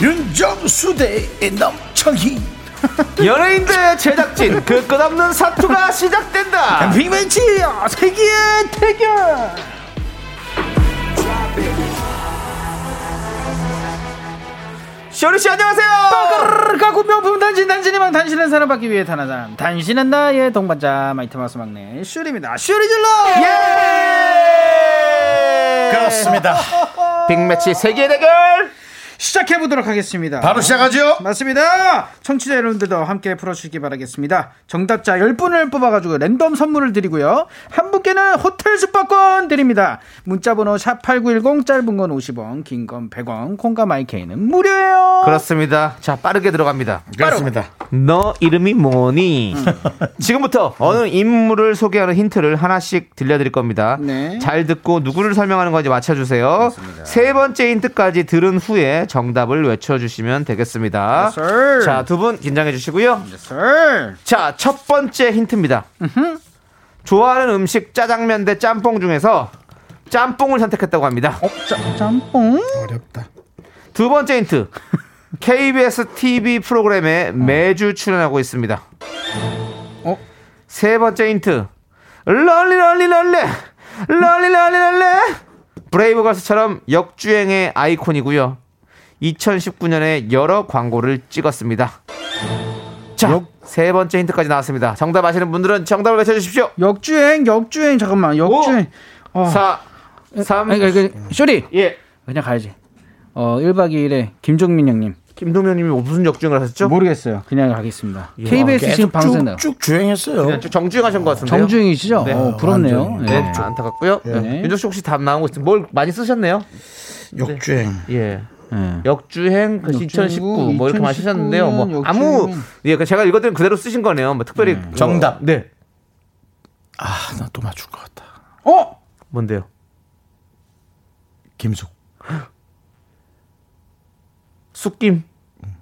윤정수 대 남창희. 연예인들 제작진 그 끝없는 사투가 시작된다. 빅매치 세기의 대결 쇼리 씨 안녕하세요. 가구 명품 단신 단신이만 단신은 사랑받기 위해 사람 단신은 나의 동반자 마이티 마우스 막내 쇼리입니다. 쇼리 질러 예! 그렇습니다. <laughs> 빅매치 세계 대결 시작해 보도록 하겠습니다. 바로 시작하죠? 맞습니다. 청취자 여러분들도 함께 풀어주시기 바라겠습니다. 정답자 10분을 뽑아가지고 랜덤 선물을 드리고요. 한 분께는 호텔 숙박권 드립니다. 문자번호 샵8910 짧은 건 50원 긴 건 100원 콩과 마이케이는 무료예요. 그렇습니다. 자 빠르게 들어갑니다. 그렇습니다. 너 이름이 뭐니? 지금부터 어느 인물을 소개하는 힌트를 하나씩 들려드릴 겁니다. 네. 잘 듣고 누구를 설명하는 건지 맞춰주세요. 세 번째 힌트까지 들은 후에 정답을 외쳐주시면 되겠습니다. Yes, sir. 자, 두 분 긴장해 주시고요. 썰. 자, 첫 번째 힌트입니다. 좋아하는 음식 짜장면 대 짬뽕 중에서 짬뽕을 선택했다고 합니다. 어, 짜, 짬뽕 어렵다 두 번째 힌트. KBS TV 프로그램에 매주 출연하고 있습니다. 어? 세 번째 힌트. 럴리 럴리 럴레 럴리 럴리 럴레 브레이브걸스처럼 역주행의 아이콘이고요. 2019년에 여러 광고를 찍었습니다. 자, 세 번째 힌트까지 나왔습니다. 정답 아시는 분들은 정답을 외쳐주십시오. 역주행 역주행 잠깐만 역주행 어. 4, 3, 아니, 그, 그, 쇼리 예. 그냥 가야지 어 1박 2일에 김종민 형님 김동현 님이 무슨 역주행을 하셨죠? 모르겠어요 그냥 가겠습니다 예. KBS 지금 계속 방송 나 쭉, 쭉 주행했어요 그냥 정주행하신 것 같은데요. 정주행이시죠? 네. 어, 부럽네요. 네. 네, 안타깝고요. 네. 윤정 씨 혹시 답 나오고 있어요? 뭘 많이 쓰셨네요? 역주행 예. 네. 역주행 그 역주행, 2019 뭐 이렇게 많이 쓰셨는데요. 뭐 2019년 아무. 예, 그 제가 읽어드린 그대로 쓰신 거네요. 뭐 특별히 뭐- 정답. 네. 아 나 또 맞출 것 같다 어? 뭔데요? 김숙 <gasps> 쑥김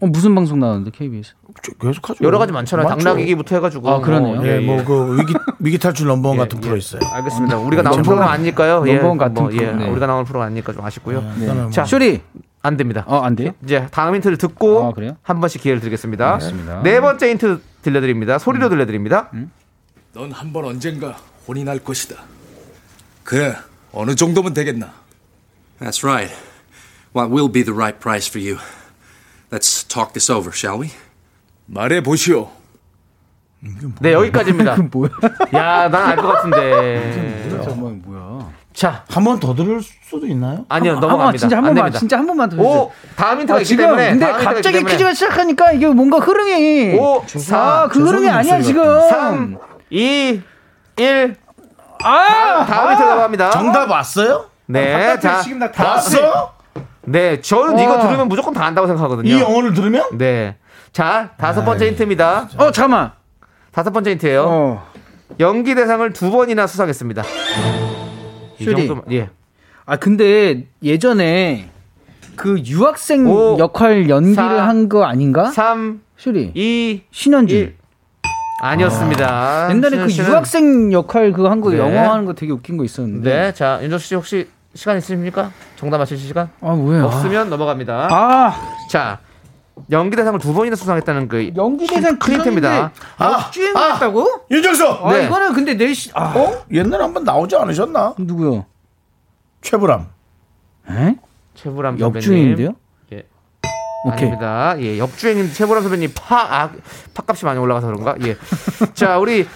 어 무슨 방송 나왔는데 KBS 계속 하죠 여러 가지 많잖아요. 당나귀기부터 해가지고. 아, 그러네요. 뭐, 예, 뭐 그 위기 위기 탈출 넘버원 <laughs> 같은 프로 있어요. 알겠습니다. 우리가 넘버원- 프로가 아니니까요. 예, 넘버원 같은 뭐, 예, 프로, 네. 우리가 나오는 프로가 아니니까 좀 아쉽고요. 저는 자, 쇼리 안 됩니다. 어 안 돼요? 이제 다음 힌트를 듣고 아, 그래요? 한 번씩 기회를 드리겠습니다. 알겠습니다. 네 번째 힌트 들려드립니다. 소리로 들려드립니다. 넌 한 번 언젠가 혼이 날 것이다. 그래, 어느 정도면 되겠나? That's right. What will be the right price for you? Let's talk this over, shall we? 말해 보시오. 네, 여기까지입니다. <laughs> 그 뭐야? 야, 난 알 것 같은데. 자, 한 번 더 들을 수도 있나요? 아니요, 한 넘어갑니다. 번, 진짜 한안 번만. 진짜 한 번만 더 주세요. 오, 다음 힌트가 아, 지금 때문에. 근데 갑자기 때문에. 퀴즈가 시작하니까 이게 뭔가 흐름이 5, 4, 아, 그 흐름이 아니야 지금. 3, 2, 1. 아, 다음 힌트 넘어갑니다. 정답 왔어요? 네, 자, 나 다- 왔어? 네, 저는 와. 이거 들으면 무조건 다 안다고 생각하거든요. 이 영어를 들으면? 네. 자, 다섯 번째 힌트입니다. 어 잠깐만. 다섯 번째 힌트예요. 어. 연기 대상을 두 번이나 수상했습니다. 이 슈리. 예. 아 근데 예전에 그 유학생 오, 역할 연기를 사, 한거 아닌가? 3, 슈리. 2, 신현준. 1. 아니었습니다. 옛날에 그 유학생 역할 그거 한거 네. 영어 하는 거 되게 웃긴 거 있었는데. 네, 자, 윤정수 씨 혹시 시간 있으십니까? 정답 맞히실 시간? 아 뭐야? 없으면 넘어갑니다. 아 자, 연기 대상을 두 번이나 수상했다는 그 연기 대상 큰 힌트입니다. 아, 주행했다고? 윤정수! 아, 네. 이거는 근데 내 시 아 어? 옛날에 한번 나오지 않으셨나? 누구요? 최불암. 에? 최불암. 역주행인데요? 예. 오케이. 아닙니다. 예, 역주행인 최보람 선배님 파, 아, 팥값이 많이 올라가서 그런가? 예. <laughs> 자, 우리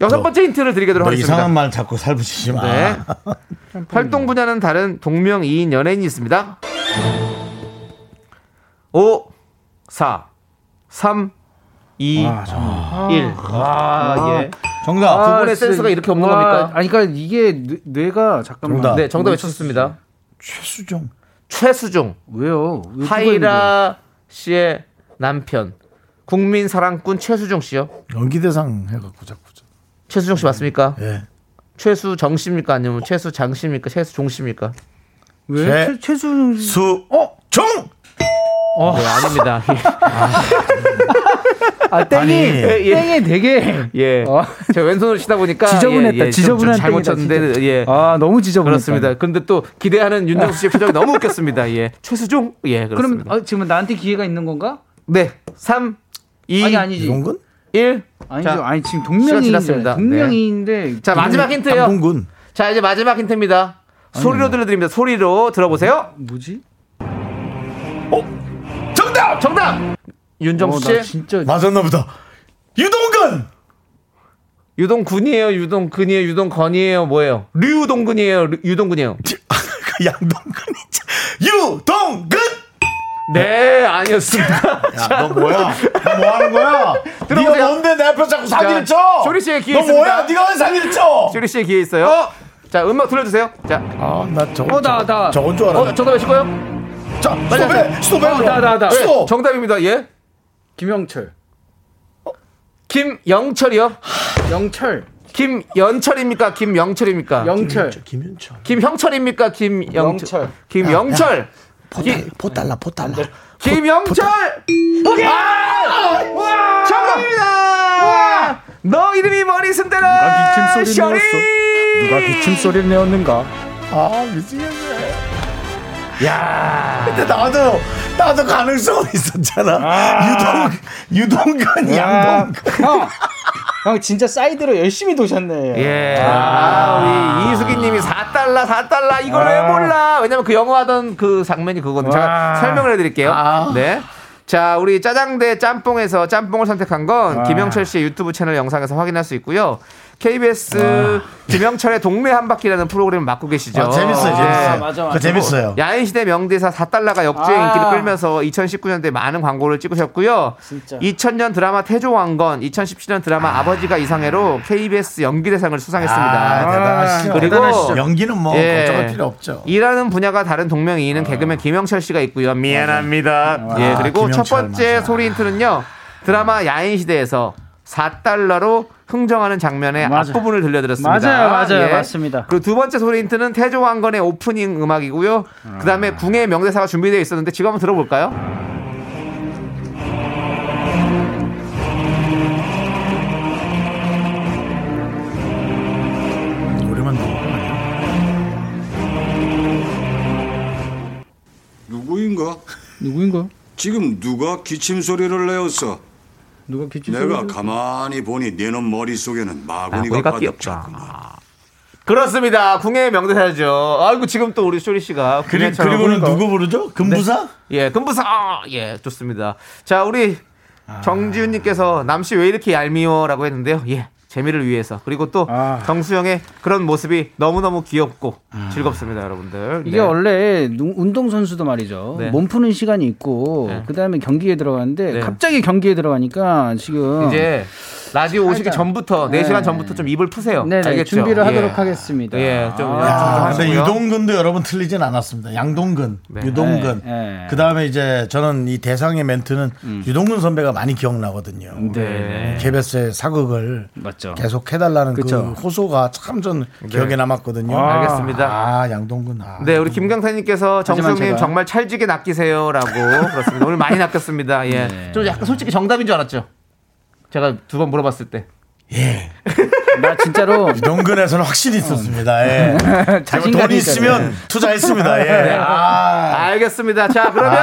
여섯 번째 힌트를 드리도록 너 하겠습니다. 이상한 말 자꾸 살붙이지 마. 네. <laughs> 활동 분야는 다른 동명이인 연예인이 있습니다. 5, 4, 3, 2, 아, 정말. 1. 아, 예. 정답. 두 분의 센스가 이렇게 없는 겁니까? 아니 그러니까 이게 뇌, 뇌가 잠깐만. 정답. 네, 정답 외쳤습니다. 최수종. 최수종. 왜요? 하이라 씨의 남편. 국민 사랑꾼 최수종 씨요. 연기대상 해갖고 자꾸. 최수종 씨 맞습니까? 예. 최수정 씨입니까? 아니면 최수장 씨입니까? 최수종 씨입니까? 왜? 최- 최, 최수 수. 어? 종! 네, 아닙니다. 아 땡이 아니. 예, 예. 땡이 되게 예. 어. 제가 왼손으로 치다 보니까 지저분했다. 예, 예, 좀- 지저분한 좀 잘못 땡이다, 쳤는데 진짜. 예. 아 너무 지저분했다. 그렇습니다. 근데 또 기대하는 윤정수 씨의 표정이 너무 웃겼습니다. 예. 최수종? 예, 그럼 그렇습니다. 어, 지금 나한테 기회가 있는 건가? 네. 3 2 아니 아니지. 이동근? 1 아니죠. 자, 아니 지금 동명이인데 지났습니다. 동명이인데 자, 마지막 힌트예요. 당분군. 자, 이제 마지막 힌트입니다. 소리로 들려드립니다. 소리로 들어보세요. 뭐지? 정답! 정답! 어, 윤정수 씨. 나 진짜 맞았나 보다. 유동근! 유동군이에요, 유동근이에요, 유동건이에요, 뭐예요? 류동근이에요, 류- 유동근이에요. 그 양동근이. 유동근! 네, 아니었습니다. 야, 너 뭐야? 너 뭐 하는 거야? 들어보세요. 네가 뭔데 내 앞에서 자꾸 사기를 자, 쳐? 쇼리 씨의 기회 너 있습니다. 뭐야? 네가 왜 사기를 쳐? 쇼리 씨의 기회 있어요. 자, 음악 들려주세요. 자, 아, 나 저거. 어, 나, 나. 저건 줄 어, 알았네. 정답 외치고요. 자, 스톱해! 스톱해! 어, 나, 나, 나. 스톱! 정답입니다. 예. 김영철. 김영철이요? 영철. 김연철입니까? 김영철입니까? 영철. 김윤철. 김형철입니까? 김영철. 영철. 김영철. Four dollar, four dollar, four dollar. 김영철. 오케이. 와! 정답입니다. 너 이름이 머리 쓴대라. 기침 소리 내었어? 누가 기침 소리를 내었는가? 아, 미치겠네. 야. 근데 나도, 나도 가능성은 있었잖아. 유동, 유동근, 양동근. 형, 형 진짜 사이드로 열심히 도셨네. 예. 아, 우리 이수기님이 4달러, 4달러 이걸 왜 몰라? 왜냐면 그 영어 하던 그 장면이 그거거든요. 제가 와. 설명을 해드릴게요. 네. 자, 우리 짜장 대 짬뽕에서 짬뽕을 선택한 건 김영철 씨의 유튜브 채널 영상에서 확인할 수 있고요. KBS 김영철의 동네 한 바퀴라는 프로그램을 맡고 계시죠. 아, 재밌어요, 네. 재밌어요. 맞아, 맞아. 그거 재밌어요. 야인시대 명대사 4달러가 역주행 아. 인기를 끌면서 2019년도에 많은 광고를 찍으셨고요. 진짜. 2000년 드라마 태조왕건, 2017년 드라마 아. 버지가 이상해로 KBS 연기대상을 수상했습니다. 아, 대단하시죠. 그리고 대단하시죠. 연기는 뭐, 예. 걱정할 필요 없죠. 일하는 분야가 다른 동명이인은 개그맨 김영철 씨가 있고요. 미안합니다. 예, 아, 그리고 첫 김영철, 번째 맞아. 소리 힌트는요. 드라마 야인시대에서 4달러로 흥정하는 장면의 맞아. 앞부분을 들려드렸습니다. 맞아요, 맞아요, 예. 맞습니다. 그리고 두 번째 소리 힌트는 태조 왕건의 오프닝 음악이고요. 그 다음에 궁의 명대사가 준비되어 있었는데 지금 한번 들어볼까요? 노래만. 누구인가? 누구인가? 지금 누가 기침 소리를 내었어? 누가 기침 내가 가만히 보니 네놈 머릿속에는 마구니가 마구니가 가득 끼었다. 찼구나. 그렇습니다. 궁의 명대사죠. 아이고 지금 또 우리 쇼리 씨가 그리, 궁예처럼 그리고는. 누구 부르죠? 금부사? 예, 금부사. 아, 예, 좋습니다. 자, 우리 정지훈님께서 남씨 왜 이렇게 얄미워라고 했는데요. 예. 재미를 위해서 그리고 또 아. 정수영의 그런 모습이 너무너무 귀엽고 즐겁습니다 여러분들 이게 네. 원래 운동 선수도 말이죠. 네. 몸 푸는 시간이 있고 네. 그다음에 경기에 들어가는데 네. 갑자기 경기에 들어가니까 지금 이제 라디오 오시기 살짝. 전부터 네. 4시간 전부터 좀 입을 푸세요 네네, 알겠죠? 준비를 예. 하도록 하겠습니다. 예, 좀, 아. 좀 아, 근데. 유동근도 여러분 틀리진 않았습니다. 양동근, 유동근. 네, 네. 그 다음에 이제 저는 이 대상의 멘트는 유동근 선배가 많이 기억나거든요. 네. KBS의 사극을 맞죠. 계속 해 달라는 그쵸. 그 호소가 참 전 기억에 남았거든요. 아, 알겠습니다. 아, 양동근. 아. 네, 우리 김경태님께서 정수영님 제가- 정말 찰지게 낚이세요라고 그렇습니다. 오늘 많이 낚였습니다. 예, 네. 좀 약간 솔직히 정답인 줄 알았죠. 제가 두 번 물어봤을 때. 나 진짜로 <laughs> 유동근에서는 확실히 있었습니다. 예. 제가 <laughs> 자신감이 돈이 있으면. 투자했습니다. 예. 네. 아. 알겠습니다. 자, 그러면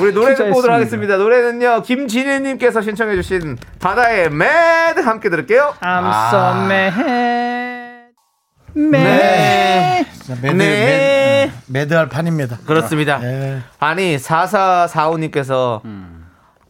우리 노래 듣고 오도록 하겠습니다. 노래는요, 김진희님께서 신청해주신 바다의 매드 함께 들을게요. I'm so mad. 네. 자, mad, 네. mad, mad할 판입니다. 그렇습니다. 예. 아니 4445님께서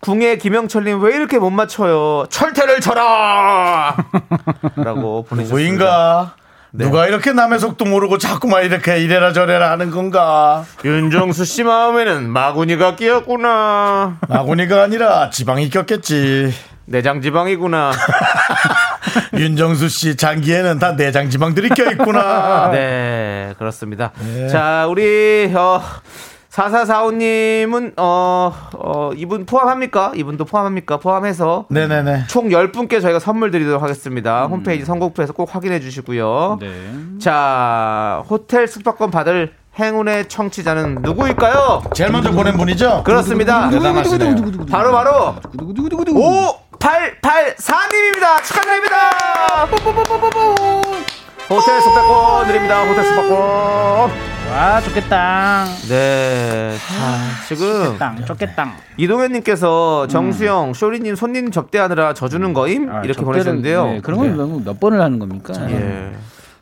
궁예 김영철님 왜 이렇게 못 맞춰요? 철퇴를 쳐라! <laughs> 라고 보내주셨습니다. 누구인가? 네. 누가 이렇게 남의 속도 모르고 자꾸만 이렇게 이래라 저래라 하는 건가? 윤정수 씨 마음에는 마구니가 끼었구나. 마구니가 아니라 지방이 꼈겠지. 내장 지방이구나. <laughs> 윤정수 씨 장기에는 다 내장 지방들이 껴있구나. <laughs> 네, 그렇습니다. 자, 우리 어 4445님은 어, 어 이분 포함합니까? 이분도 포함합니까? 포함해서 네네네. 총 10분께 저희가 선물 드리도록 하겠습니다. 홈페이지 선곡표에서 꼭 확인해 주시고요. 네. 자, 호텔 숙박권 받을 행운의 청취자는 누구일까요? 제일 먼저 보낸 분이죠? 그렇습니다. 대단하시네요. 바로 바로 5884님입니다. 축하드립니다. 호텔 숙박권 드립니다. 호텔 숙박권. 와 좋겠다. 네. 자, 지금 땅 좋겠다. 이동현님께서 정수영, 쇼리님 손님 접대하느라 져주는 거임? 아, 이렇게 접대를- 보내셨는데요. 네, 그런 걸 몇, 몇 번을 하는 겁니까? 예.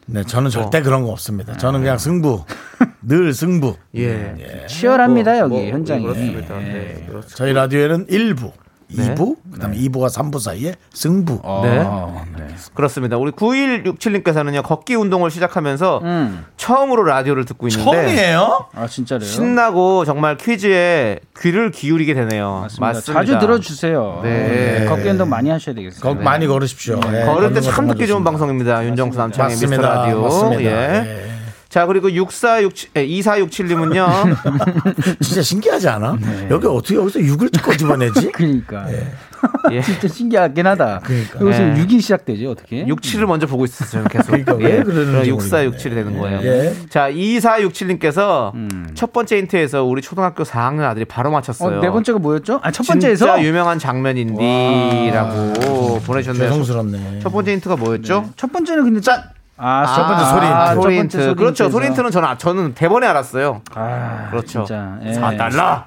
네, 저는 절대 그런 거 없습니다. 저는 그냥 승부. <laughs> 늘 승부. 예. 치열합니다 뭐, 여기 뭐, 현장이. 그렇습니다. 네. 그렇습니다. 저희 라디오에는 1부, 네. 2부, 그다음에 2부가 3부 사이에 승부. 네. 어, 네. 그렇습니다. 우리 9167님께서는요, 걷기 운동을 시작하면서 음. 처음으로 라디오를 듣고 있는데. 처음이에요? 아 진짜로요? 신나고 정말 퀴즈에 귀를 기울이게 되네요. 맞습니다. 자주 들어 주세요. 네. 걷기 운동 많이 하셔야 되겠어요. 거- 많이 걸으십시오. 예, 걸을 때 참 듣기 좋은. 방송입니다. 윤정수 남창의 미스터 맞습니다. 라디오. 맞습니다. 예. 예. 자, 그리고 6467, 2467님은요. <laughs> 진짜 신기하지 않아? 여기 어떻게 여기서 6을 꺼집어내지? <laughs> 그러니까 <laughs> 예. 진짜 신기하긴 하다. 그러니까. 여기서 네. 6이 시작되지 어떻게? 67을 먼저 보고 있었어요, 계속. 그러니까 왜 그러는지 6467이 되는 거예요. 예. 자, 2467님께서 첫 번째 힌트에서 우리 초등학교 4학년 아들이 바로 어, 맞췄어요. 네 번째가 뭐였죠? 아 첫 번째에서 진짜 유명한 장면인디라고 보내셨네요. 죄송스럽네. 첫 번째 힌트가 뭐였죠? 첫 번째는 근데 짠! 아, 첫 번째 소리 힌트. 첫 소리 번째 힌트. 소리 그렇죠. 소리 힌트는 저는, 아- 저는 대번에 알았어요. 아, 그렇죠. 진짜. 예. 4달러!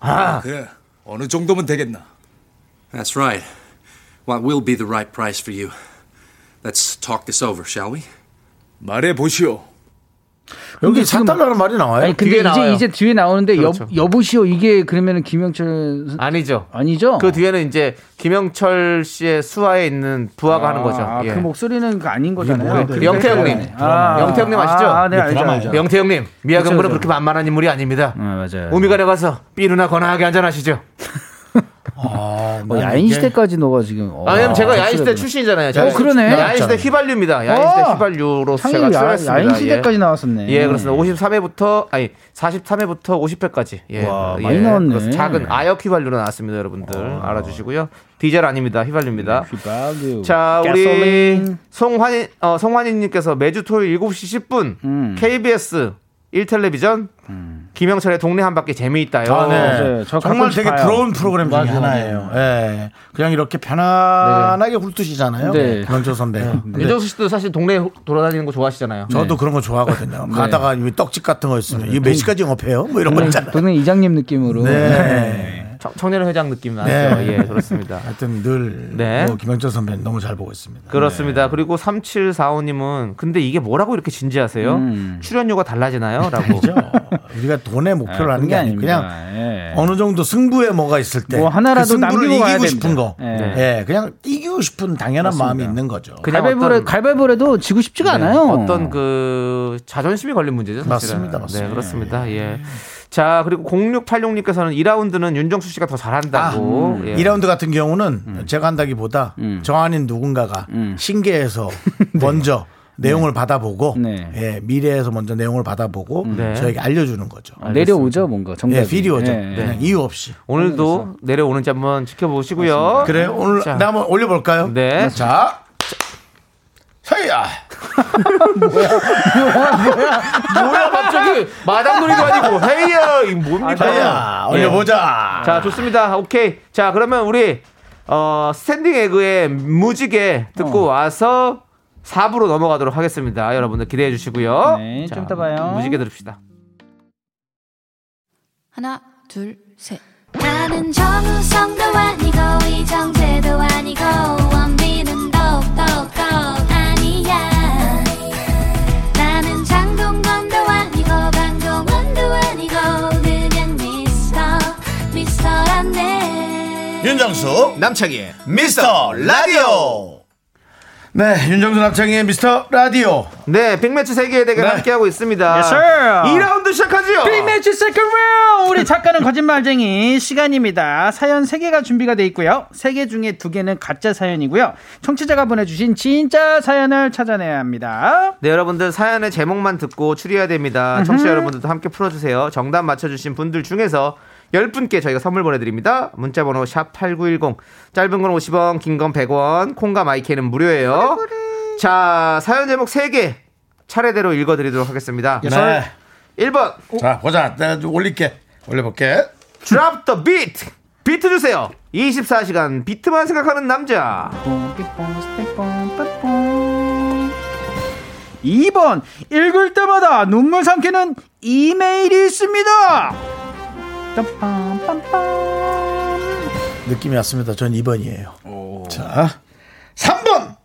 아, 그래 어느 정도면 되겠나 That's right. What will be the right price for you? Let's talk this over, shall we? 말해 보시오 여기 4달러는 말이 나와요? 아니 근데 뒤에 이제 나와요. 이제 뒤에 나오는데 그렇죠. 여, 여보시오 이게 그러면은 김영철 선- 아니죠. 아니죠? 그 뒤에는 이제 김영철 씨의 수하에 있는 부하가 하는 거죠. 아, 예. 그 목소리는 그 아닌 거잖아요. 그러니까 영태형님. 헷갈리네. 아, 영태형 님 아시죠? 아, 네, 알죠. 영태형 님, 미아경부는 그렇죠. 그렇게 만만한 인물이 아닙니다. 아, 맞아요. 우미관에 가서 삐누나 건하게 한잔 하시죠. <laughs> 아, 어, 난 야인 시대까지 너가 지금. 어, 아, 왜냐면 제가 야인 시대 목소리가 출신이잖아요. 어, 그러네. 야인 시대 휘발유입니다. 야인 시대 어. 휘발유로 제가 야, 출연했습니다. 야인 시대까지 예. 나왔었네. 예, 그렇습니다. 53회부터 아니 43회부터 50회까지. 예. 와, 예. 많이 나왔네. 작은 아역 휘발유로 나왔습니다, 여러분들. 알아주시고요. 디젤 아닙니다. 휘발유입니다. 휘발유. 자, 우리. 송환이 어, 송환이님께서 매주 토요일 7시 10분 음. KBS 1텔레비전 김영철의 동네 한 바퀴 재미있다요. 아, 네. 맞아요. 저 정말 되게 봐요. 부러운 프로그램 중에 맞아요. 하나예요. 예. 그냥 이렇게 편안하게 훑으시잖아요. 네. 선배가. 근데 윤정수 씨도 사실 동네 돌아다니는 거 좋아하시잖아요. 저도 그런 거 좋아하거든요. 가다가 이 떡집 같은 거 있으면 이게 몇 시까지 영업해요? 뭐 이런 거 동네, 있잖아요. 동네 이장님 느낌으로. 네. 청- 청년 회장 느낌 나죠. 네. 예, 그렇습니다. <laughs> 하여튼 늘 네. 뭐 김영철 선배님 너무 잘 보고 있습니다. 그렇습니다. 그리고 3745님은 근데 이게 뭐라고 이렇게 진지하세요? 음. 출연료가 달라지나요? 라고. 그죠? <laughs> 우리가 돈의 목표를 아, 하는 게 아니고 그냥. 예. 어느 정도 승부에 뭐가 있을 때 뭐 하나라도 그 승부를 남기고 이기고 됩니다. 싶은 거, 예. 예, 그냥 이기고 싶은 당연한 마음이 있는 거죠. 갈발보래도 지고 싶지가 네, 않아요. 어떤 그 자존심이 걸린 문제죠. 사실은. 맞습니다, 맞습니다. 네, 그렇습니다. 예. 자, 그리고 0686님께서는 2라운드는 윤정수 씨가 더 잘한다고. 예. 2라운드 같은 경우는 제가 한다기보다 저 아닌 누군가가 신계에서 <laughs> 먼저 내용을 받아보고 네. 예, 미래에서 먼저 내용을 받아보고 네. 저에게 알려주는 거죠. 내려오죠, 뭔가. 정답이. 예, 필이 오죠. 예, 예. 그냥 이유 없이. 오늘도 내려오는지 한번 지켜보시고요. 그래 오늘 자. 내가 한번 올려볼까요? 네. 자, 서희야. 뭐야, 갑자기 마당놀이도 아니고, 헤이야, 이 뭡니까? 서희야 예. 올려보자. 자, 좋습니다. 오케이. 자, 그러면 우리, 어, 스탠딩 에그의 무지개 듣고 와서 4부로 넘어가도록 하겠습니다. 여러분들 기대해 주시고요. 네, 자, 좀 이따 봐요. 무지개 들읍시다. 하나, 둘, 셋. 나는 정우성도 아니고 이정재도 아니고 원빈은 윤정수 남창희 미스터 라디오. 네, 윤정수 남창희의 미스터 라디오. 네, 빅매치 세기의 대결 네. 함께하고 있습니다. Yes, sir. 2라운드 시작하죠. 빅매치 second 라운드 우리 작가는 거짓말쟁이 시간입니다. 사연 3개가 준비가 돼 있고요. 3개 중에 2개는 가짜 사연이고요. 청취자가 보내주신 진짜 사연을 찾아내야 합니다. 네, 여러분들 사연의 제목만 듣고 추리해야 됩니다. 청취자 여러분들도 함께 풀어주세요. 정답 맞춰주신 분들 중에서 10분께 저희가 선물 보내드립니다. 문자번호 샵8910 짧은 건 50원 긴 건 100원 콩과 마이크는 무료예요. 자 사연 제목 3개 차례대로 읽어드리도록 하겠습니다. 네. 1번 자, 보자. 내가 좀 올릴게. 올려볼게. Drop the beat 비트 주세요. 24시간 비트만 생각하는 남자 2번 읽을 때마다 눈물 삼키는 이메일이 있습니다. 빰빰빰빰. 느낌이 왔습니다. 전 2번이에요. 자, 3번.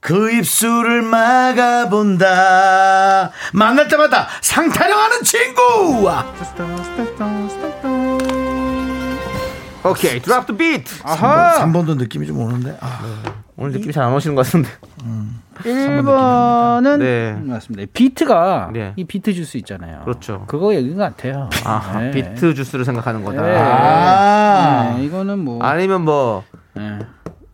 그 입술을 막아본다. 만날 때마다 상타령하는 친구. 아, 오케이 Drop the beat 아하. 3번 도 느낌이 좀 오는데. 아, 오늘 느낌이 잘 안 오시는 것 같은데 1번은 네. 맞습니다. 비트가 네. 이 비트 주스 있잖아요. 그렇죠. 그거 얘기인 것 같아요. 아, 네. 비트 주스를 생각하는 거다. 네. 아. 네, 이거는 뭐 아니면 뭐 네.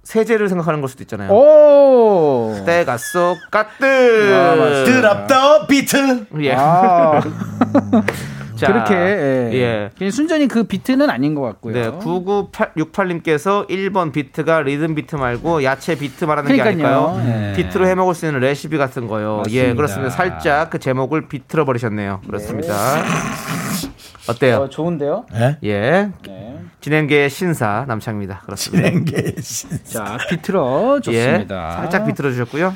세제를 생각하는 걸 수도 있잖아요. 오. 때가 쏙 아, 까뜨. Drop the beat. 예. 아, <laughs> 자, 그렇게 예. 예. 그냥 순전히 그 비트는 아닌 것 같고요. 네, 99868님께서 1번 비트가 리듬 비트 말고 야채 비트 말하는 그러니까요. 게 아닐까요? 예. 비트로 해 먹을 수 있는 레시피 같은 거요. 예, 맞습니다. 그렇습니다. 살짝 그 제목을 비트로 버리셨네요. 그렇습니다. 어때요? 어, 좋은데요? 예? 예. 네. 진행계의 신사 남창입니다. 그렇습니다. 냉계신. 자, 비트로 좋습니다. 예, 살짝 비틀어 주셨고요.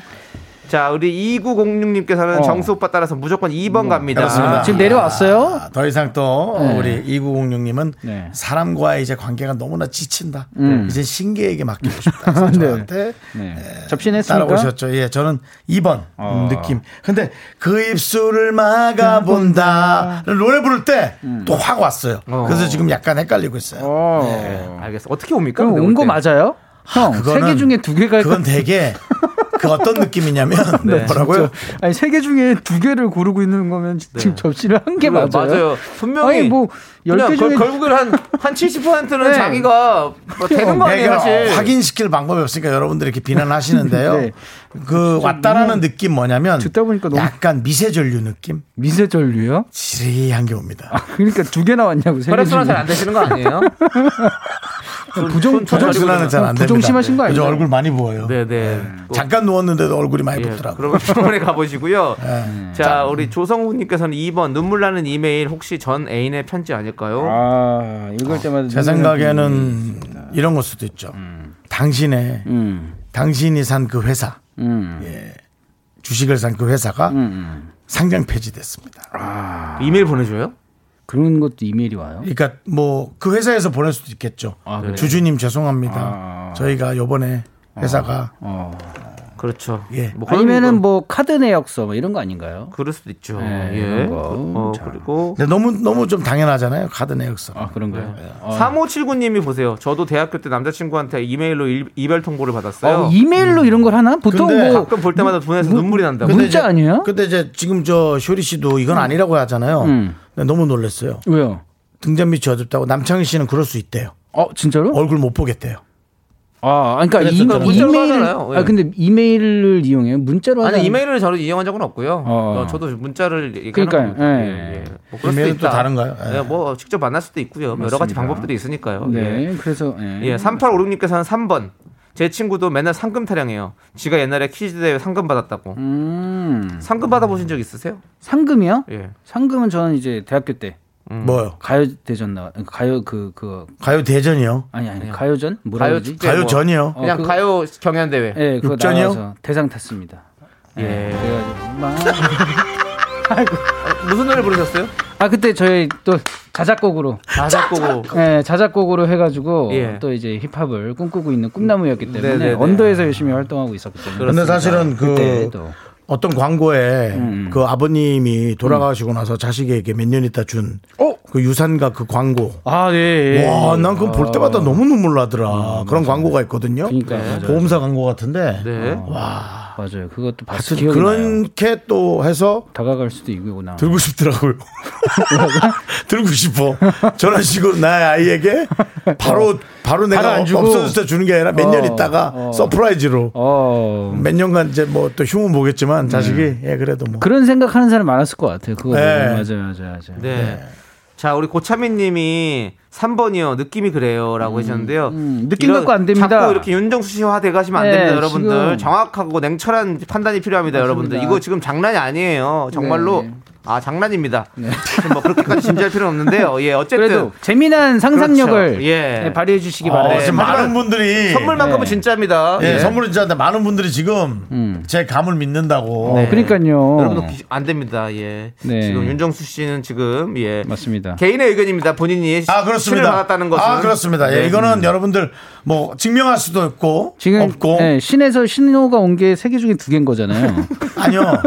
자, 우리 2906님께서는 어. 정수 오빠 따라서 무조건 2번 갑니다. 그렇습니다. 지금 내려왔어요? 아, 더 이상 또 네. 우리 2906님은 네. 사람과의 이제 관계가 너무나 지친다. 음. 이제 신계에게 맡기고 싶다. 그래서 <laughs> 저한테 네. 접신했습니까? 따라오셨죠. 예, 저는 2번 어. 느낌. 근데 그 입술을 막아본다. 노래 부를 때 또 확 왔어요. 어. 그래서 지금 약간 헷갈리고 있어요. 어. 네, 알겠어. 어떻게 옵니까? 그럼 근데 온거올 때? 맞아요? 형, 세 그거는- 개 중에 두 개가 그건 되게 <laughs> 그 어떤 느낌이냐면 <laughs> 네. 뭐라고요? 아니 세 개 중에 두 개를 고르고 있는 거면 지금 접시를 한 개 맞아요. 맞아요. 분명히 아니 뭐열 그냥 개 중에 결, 결국엔 한, 한 70%는 <laughs> 네. 자기가 뭐 되는 거 아니에요, 사실. 확인시킬 방법이 없으니까 여러분들이 이렇게 비난하시는데요. <laughs> 네. 그 왔다라는 느낌 뭐냐면 듣다 보니까 너무- 약간 미세전류 느낌? 미세전류요? 지리한 게 옵니다. 그러니까 두 개 나왔냐고 세개 혈액순환. 잘안 되시는 거 아니에요? 부정 부정 혈액순환은 잘안 됩니다. 부정 심하신 거 아니에요? 얼굴 많이 부어요. 네네. 잠깐 누웠는데도 얼굴이 많이 예, 붓더라고요. 그러면 병원에 가보시고요. <laughs> 네. 자, 우리 조성훈님께서는 2번 눈물 나는 이메일 혹시 전 애인의 편지 아닐까요? 아 읽을 때마다 제 생각에는 이런 걸 수도 있죠. 당신의 음, 당신이 산 그 회사 음, 예. 주식을 산 그 회사가 음. 상장 폐지됐습니다. 이메일 보내줘요? 그런 것도 이메일이 와요? 그러니까 뭐 그 회사에서 보낼 수도 있겠죠. 그래요? 주주님 죄송합니다. 아. 저희가 요번에 회사가 어. 그렇죠. 예. 뭐 아니면은 거- 뭐 카드 내역서 뭐 이런 거 아닌가요? 그럴 수도 있죠. 네, 예. 거. 어, 자. 그리고 너무 너무 좀 당연하잖아요. 카드 내역서. 아 그런가요? 어. 3579님이 보세요. 저도 대학교 때 남자친구한테 이메일로 일- 이별 통보를 받았어요. 어, 이메일로 이런 걸 하나? 보통 근데 뭐 가끔 볼 때마다 보내서 눈물이 난다고. 문자 이제- 아니에요? 근데 이제 지금 저 쇼리 씨도 이건 아니라고 하잖아요. 음. 너무 놀랐어요. 왜요? 등잔 밑이 어둡다고 남창희 씨는 그럴 수 있대요. 어 진짜로? 얼굴 못 보겠대요. 아, 그러니까 이, 그래서 문자로 이메일 하잖아요. 예. 아 근데 이메일을 이용해요? 문자로 아니? 이메일을 저는 이용한 적은 없고요. 어. 어, 저도 문자를. 겁니다. 예. 예, 예. 뭐 그럴 이메일은 또 있다. 다른가요? 예. 예, 뭐 직접 만날 수도 있고요. 뭐 여러 가지 맞습니다. 방법들이 있으니까요. 네, 예. 그래서 예. 예, 3856님께서는 3번. 제 친구도 맨날 상금 타령해요. 지가 옛날에 퀴즈 대회 상금 받았다고. 음. 상금 받아보신 적 있으세요? 상금이요? 예. 상금은 저는 이제 대학교 때 뭐요? 가요 대전 나 가요 그 그 가요 대전이요. 아니 아니 가요전 뭐라 가요 그러지? 축제 가요 뭐 전이요. 그냥 그거- 가요 경연 대회. 예, 그거 육전이요? 나와서 대상 탔습니다. 예. 그래가지고 막 <laughs> 무슨 노래 부르셨어요? 아 그때 저희 또 자작곡으로 자작곡으로. <laughs> 예, 자작곡으로 해가지고 예. 또 이제 힙합을 꿈꾸고 있는 꿈나무였기 때문에 네네네. 언더에서 열심히 활동하고 있었기 때문에 근데 사실은 그때 그또 어떤 광고에 음. 그 아버님이 돌아가시고 나서 자식에게 몇 년 있다 준 그 어? 유산과 그 광고. 아, 네. 와, 난 그거 볼 때마다 너무 눈물 나더라. 그런 광고가 있거든요. 그러니까요. 보험사 광고 같은데. 네. 맞아요. 그것도 봤 하여튼 기억이 나요. 그렇게 또 해서 다가갈 수도 있구나. 들고 싶더라고요. <laughs> 들고 싶어. 저런 식으로 나의 아이에게 바로 바로 내가 바로 안 주고. 없어졌을 때 주는 게 아니라 몇년 어, 있다가 어. surprise로 어. 몇 년간 이제 뭐 또 흉은 보겠지만 자식이 예 그래도 뭐 그런 생각하는 사람 많았을 것 같아요. 그거 네. 맞아요, 맞아요, 맞아요. 네. 자, 우리 고차민 님이 3번이요. 느낌이 그래요. 라고 하셨는데요. 음, 느낌 이런- 갖고 안 됩니다. 자꾸 이렇게 윤정수 씨 화 돼 가시면 안 네, 됩니다, 여러분들. 지금- 정확하고 냉철한 판단이 필요합니다, 여러분들. 이거 지금 장난이 아니에요. 정말로 네. 아, 장난입니다. 뭐 그렇게까지 진지할 필요는 없는데요. 예, 어쨌든 그래도 재미난 상상력을 그렇죠. 예. 네, 발휘해 주시기 어, 바랍니다. 지금 하지만 많은 분들이 선물만큼은 네. 진짜입니다. 예, 예. 선물은 진짜인데 많은 분들이 지금 음. 제 감을 믿는다고 어, 그러니까요. 여러분들 귀- 안 됩니다. 예. 네. 지금 윤정수 씨는 지금 예. 맞습니다. 개인의 의견입니다. 본인이 아 신을 그렇습니다. 받았다는 것은 아 그렇습니다. 예, 네. 이거는 여러분들 뭐 증명할 수도 없고 지금 없고 네, 신에서 신호가 온 게 세 개 중에 두 개인 거잖아요. <laughs> 아니요.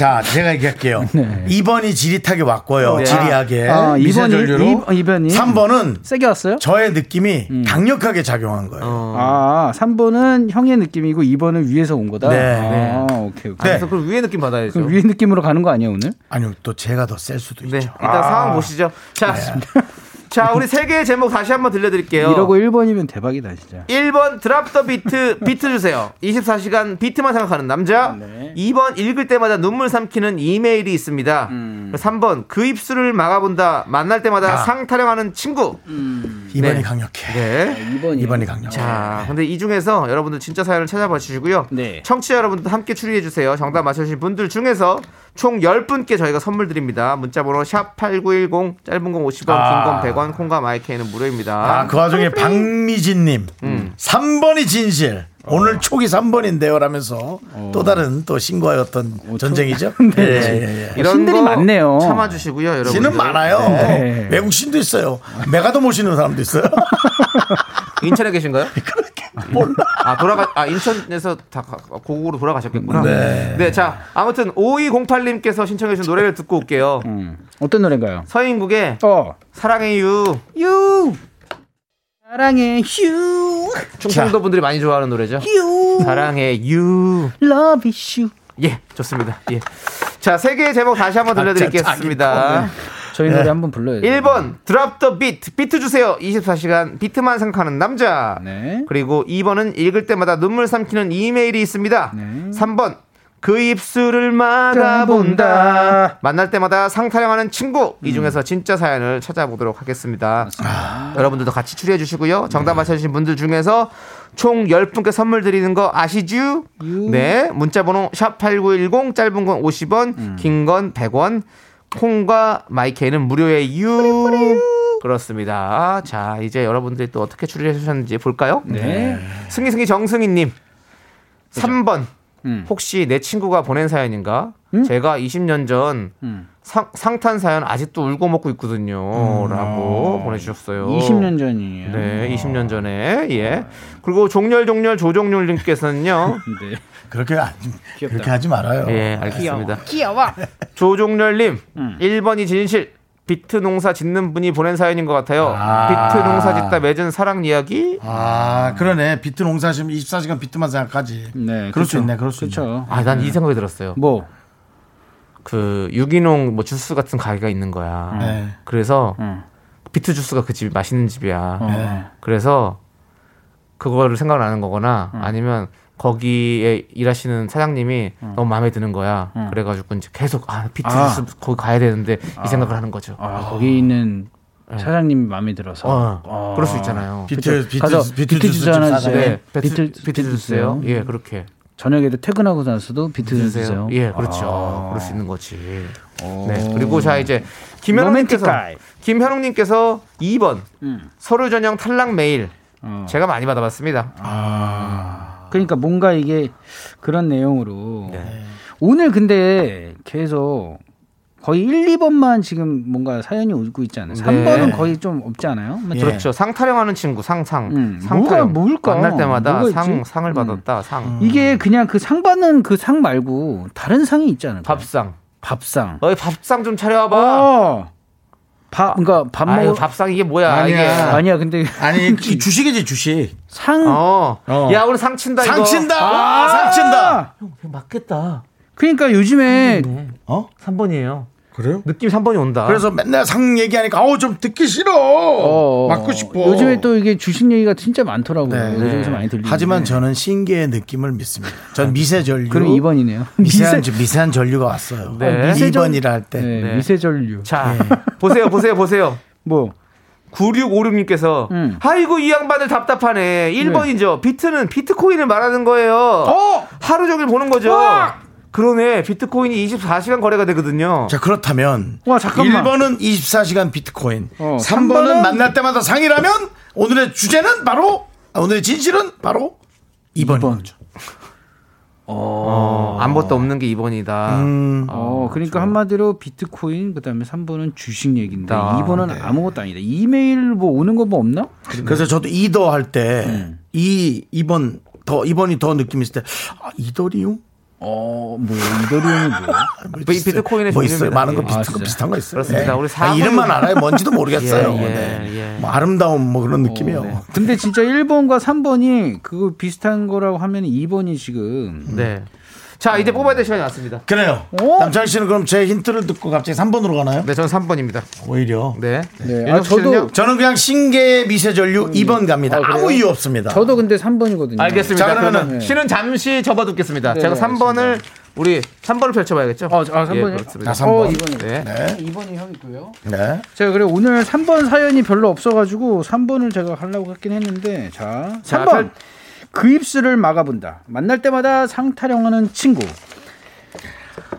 자, 제가 얘기할게요. <laughs> 2번이 지릿하게 왔고요. 네. 지리하게. 아, 미세전류로. 이번이- 이- 이번이? 3번은 세게 왔어요? 저의 느낌이 강력하게 작용한 거예요. 어. 아, 3번은 형의 느낌이고 2번은 위에서 온 거다. 네. 아, 오케이, 오케이. 네. 그래서 그럼 위에 느낌 받아야죠. 그럼 위에 느낌으로 가는 거 아니에요, 오늘? 아니요, 또 제가 더 셀 수도 네, 있죠. 일단 상황 보시죠. 자, <laughs> 자, 우리 세 개의 제목 다시 한번 들려드릴게요. 이러고 1번이면 대박이다, 진짜. 1번 드랍 더 비트 비트 주세요. 24시간 비트만 생각하는 남자. 네. 2번 읽을 때마다 눈물 삼키는 이메일이 있습니다. 음. 3번 그 입술을 막아본다. 만날 때마다 아. 상 타령하는 친구. 2번이 네. 강력해. 네. 2번이. 2번이 강력해. 자, 근데 이 중에서 여러분들 진짜 사연을 찾아봐 주시고요. 네. 청취자 여러분들도 함께 추리해 주세요. 정답 맞춰주신 분들 중에서 총 10분께 저희가 선물 드립니다. 문자 번호 샵 8910 짧은 건 50원, 아. 긴건 100원, 콩과 마이크는 무료입니다. 아, 그 와중에 박미진 님. 음. 3번이 진실. 오늘 촉이 3번인데요. 라면서 또 다른 또 신과의 어떤 전쟁이죠. <laughs> 예, 예, 예. 이런 신들이 거 많네요. 참아 주시고요, 여러분. 신은 많아요. 네. 외국 신도 있어요. 메가도 모시는 사람도 있어요. <laughs> 인천에 계신가요? <laughs> 아, 돌아가, 아, 인천에서 다 가- 고국으로 돌아가셨겠구나. 네. 네, 자, 아무튼 5208님께서 신청해주신 노래를 듣고 올게요. 음. 어떤 노래인가요? 서인국의 어. 사랑해 U. 유. 사랑해, 휴. 충청도 분들이 많이 좋아하는 노래죠. 휴. 사랑해 유. Love is you. 예, 좋습니다. 예. 자, 세 개의 제목 다시 한번 들려드리겠습니다. 저희 노래 한번 불러야 돼요. 1번, Drop the beat. 비트 주세요. 24시간 비트만 생각하는 남자. 네. 그리고 2번은 읽을 때마다 눈물 삼키는 이메일이 있습니다. 네. 3번, 그 입술을 막아본다. 만날 때마다 상타령하는 친구. 이 중에서 진짜 사연을 찾아보도록 하겠습니다. 여러분들도 같이 추리해 주시고요. 정답 맞춰주신 분들 중에서 총 10분께 선물 드리는 거 아시죠? 네. 문자번호 샵8910 짧은 건 50원, 긴건 100원. 콩과 마이케이는 무료의 유. 그렇습니다. 자, 이제 여러분들이 또 어떻게 추리해 주셨는지 볼까요? 네. 승희 승희 정승희 님. 3번. 음. 혹시 내 친구가 보낸 사연인가? 제가 20년 전 음. 상, 상탄 사연 아직도 울고 먹고 있거든요. 음. 라고 보내주셨어요. 20년 전이에요. 네, 20년 전에. 예. 그리고 종렬 종렬 조종렬님께서는요. <laughs> 네. 그렇게 하지, 그렇게 하지 말아요. 예, 알겠습니다. 귀여워. <laughs> 조종렬님, 음. 1번이 진실. 비트 농사 짓는 분이 보낸 사연인 것 같아요. 아. 비트 농사 짓다 맺은 사랑 이야기. 아, 그러네. 비트 농사하시면 24시간 비트만 생각하지. 네, 그럴 수 그렇죠. 있네, 그럴 수 그렇죠. 있네. 아, 난 이 생각이 들었어요. 뭐? 그 유기농 뭐 주스 같은 가게가 있는 거야. 네. 그래서 음. 비트 주스가 그 집이 맛있는 집이야. 네. 그래서 그거를 생각나는 거거나 아니면 거기에 일하시는 사장님이 너무 마음에 드는 거야. 그래가지고 이제 계속 아 비트 아. 주스 거기 가야 되는데 이 생각을 하는 거죠. 아, 거기 있는 사장님이 마음에 들어서. 어, 어. 그럴 수 있잖아요. 비트, 비트, 비트, 주스 하나. 주세요. 네, 비트, 비트- 비트, 주세요. 주세요. 예, 그렇게 저녁에도 퇴근하고 나서도 비트 좀 주세요. 예, 그렇죠. 아. 그럴 수 있는 거지. 네. 그리고 자 이제 김현웅님께서. 김현웅님께서 2번 음. 서류 전형 탈락 메일 어. 제가 많이 받아봤습니다. 그러니까 뭔가 이게 그런 내용으로 네. 오늘 근데 계속 거의 1, 2번만 지금 뭔가 사연이 오고 있지 않아요? 3번은 거의 좀 없지 않아요? 맞죠? 예. 그렇죠. 상 타령하는 친구 상상. 음, 상타령. 뭐가 뭘까? 만날 때마다 상 있지? 상을 음. 받았다. 상. 이게 그냥 그 상 받는 그 상 말고 다른 상이 있지 않을까? 밥상. 밥상. 어이 밥상 좀 차려와봐. 어. 밥, 그러니까 밥 아유, 먹어. 밥상 이게 뭐야? 아니야. 이게. 아니야, 근데 아니, <laughs> 이 주식이지, 주식. 상. 어. 어. 야 오늘 상 친다 이거. 상친다! 아, 상 친다! 형 맞겠다. 그러니까 요즘에 어? 3번이에요. 그래요? 느낌 3번이 온다. 그래서 맨날 상 얘기하니까, 아우, 좀 듣기 싫어! 어, 맞고 싶어. 요즘에 또 이게 주식 얘기가 진짜 많더라고요. 네. 요즘에서 많이 들리는데. 하지만 저는 신계의 느낌을 믿습니다. 전 미세 전류. 그럼 2번이네요. 미세한, 미세한 전류가 왔어요. 네. 2번이라 할 때. 네, 네. 미세 전류. 자 <laughs> 보세요 보세요 보세요. 뭐 9656님께서 음. 아이고 이 양반들 답답하네. 1번이죠. 비트는 비트코인을 말하는 거예요. 어! 하루 종일 보는 거죠. 그러네. 비트코인이 24시간 거래가 되거든요. 자, 그렇다면. 와, 잠깐만. 1번은 24시간 비트코인. 어, 3번은 삼번은 만날 때마다 상이라면 오늘의 주제는 바로, 아, 오늘의 진실은 바로 2번인 거죠. 어, 아무것도 없는 게 2번이다. 음. 어, 그러니까 한마디로 비트코인 그다음에 3번은 주식 얘기인데 아, 2번은 아무것도 아니다. 이메일 뭐 오는 거 뭐 없나? 그래서 저도 이더 할 때, 음. 이, 2번, 더, 2번이 더 느낌 있을 때, 아, 이더리움? 어, 뭐 이더리움이 뭐야? 뭐 비- 있어요? 비트코인의 뭐 있어요? 많은 거 예. 비슷한 아, 거? 비슷한 거 있어요. 그렇습니다. 우리 아, 사번- 이름만 알아요. 뭔지도 모르겠어요. <laughs> 예, 예, 네. 예. 뭐 아름다움 뭐 그런 느낌이에요. 근데 진짜 1번과 3번이 그거 비슷한 거라고 하면 2번이 지금 네. 자, 이제 뽑아야 될 시간이 왔습니다. 그래요. 어? 남창희 씨는 그럼 제 힌트를 듣고 갑자기 3번으로 가나요? 네, 저는 3번입니다. 오히려. 네. 네. 아? 저도 저는 그냥 신계 미세전류 2번 갑니다. 아? 아무 이유 없습니다. 저도 근데 3번이거든요. 알겠습니다. 자, 그러면은- 그러면 씨는 잠시 접어두겠습니다. 네, 제가 네, 3번을 우리 3번을 펼쳐봐야겠죠? 어, 아, 3번이요? 예, 그렇습니다. 자, 3번. 어, 2번이. 네. 네. 2번이 형이고요. 네. 제가 그래 오늘 3번 사연이 별로 없어가지고 3번을 제가 하려고 했긴 했는데 자 자, 3번 펼- 그 입술을 막아본다. 만날 때마다 상타령하는 친구.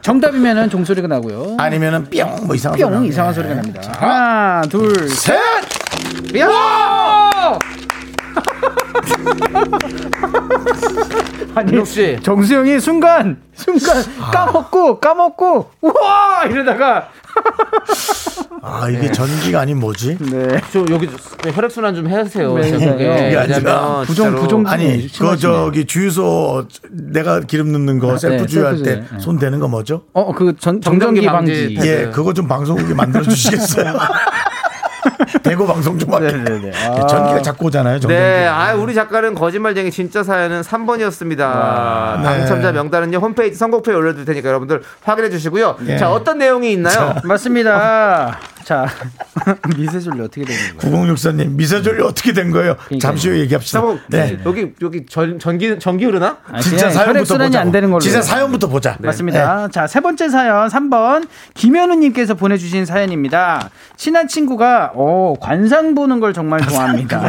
정답이면은 종소리가 나고요. 아니면은 뿅! 뭐 이상한 소리 뿅 나네. 이상한 소리가 납니다. 하나 둘셋! 셋. <laughs> 야! <laughs> 아니 윤정 씨. 정수영이 순간 순간 까먹고 까먹고 우와 이러다가 <laughs> 아 이게 전기가 아닌 뭐지? 네 저 여기 혈액 순환 좀 해주세요. 네, 제목에. 네. 이게 아니라 왜냐면 부정- 진짜로 부정- 아니 네, 그. 저기 주유소 내가 기름 넣는 거 셀프 네, 주유할 때. 손 대는 거 뭐죠? 어그 정전기 정전기 방지 방지. 예, 네. 그거 좀 방송국에 만들어 주시겠어요? <laughs> <laughs> 대고 방송 좀 할게. 네네네. 아. 전기가 자꾸 오잖아요. 정전기. 네, 아 우리 작가는 거짓말쟁이 진짜 사연은 3번이었습니다. 네. 당첨자 명단은요 홈페이지 선곡표에 올려둘 테니까 여러분들 확인해 주시고요. 예. 자 어떤 내용이 있나요? 맞습니다. 자 <laughs> 미세줄리 어떻게 되는 거예요? 9064님 미세전류 어떻게 된 거예요? 잠시 후에 얘기합시다. 잠깐 네. 여기 여기 전, 전기 전기 흐르나? 아, 진짜 사연부터 보자. 안 되는 걸로. 진짜 사연부터 보자. 네. 맞습니다. 자, 세 번째 사연 3번 김현우님께서 보내주신 사연입니다. 친한 친구가 어, 관상 보는 걸 정말 좋아합니다.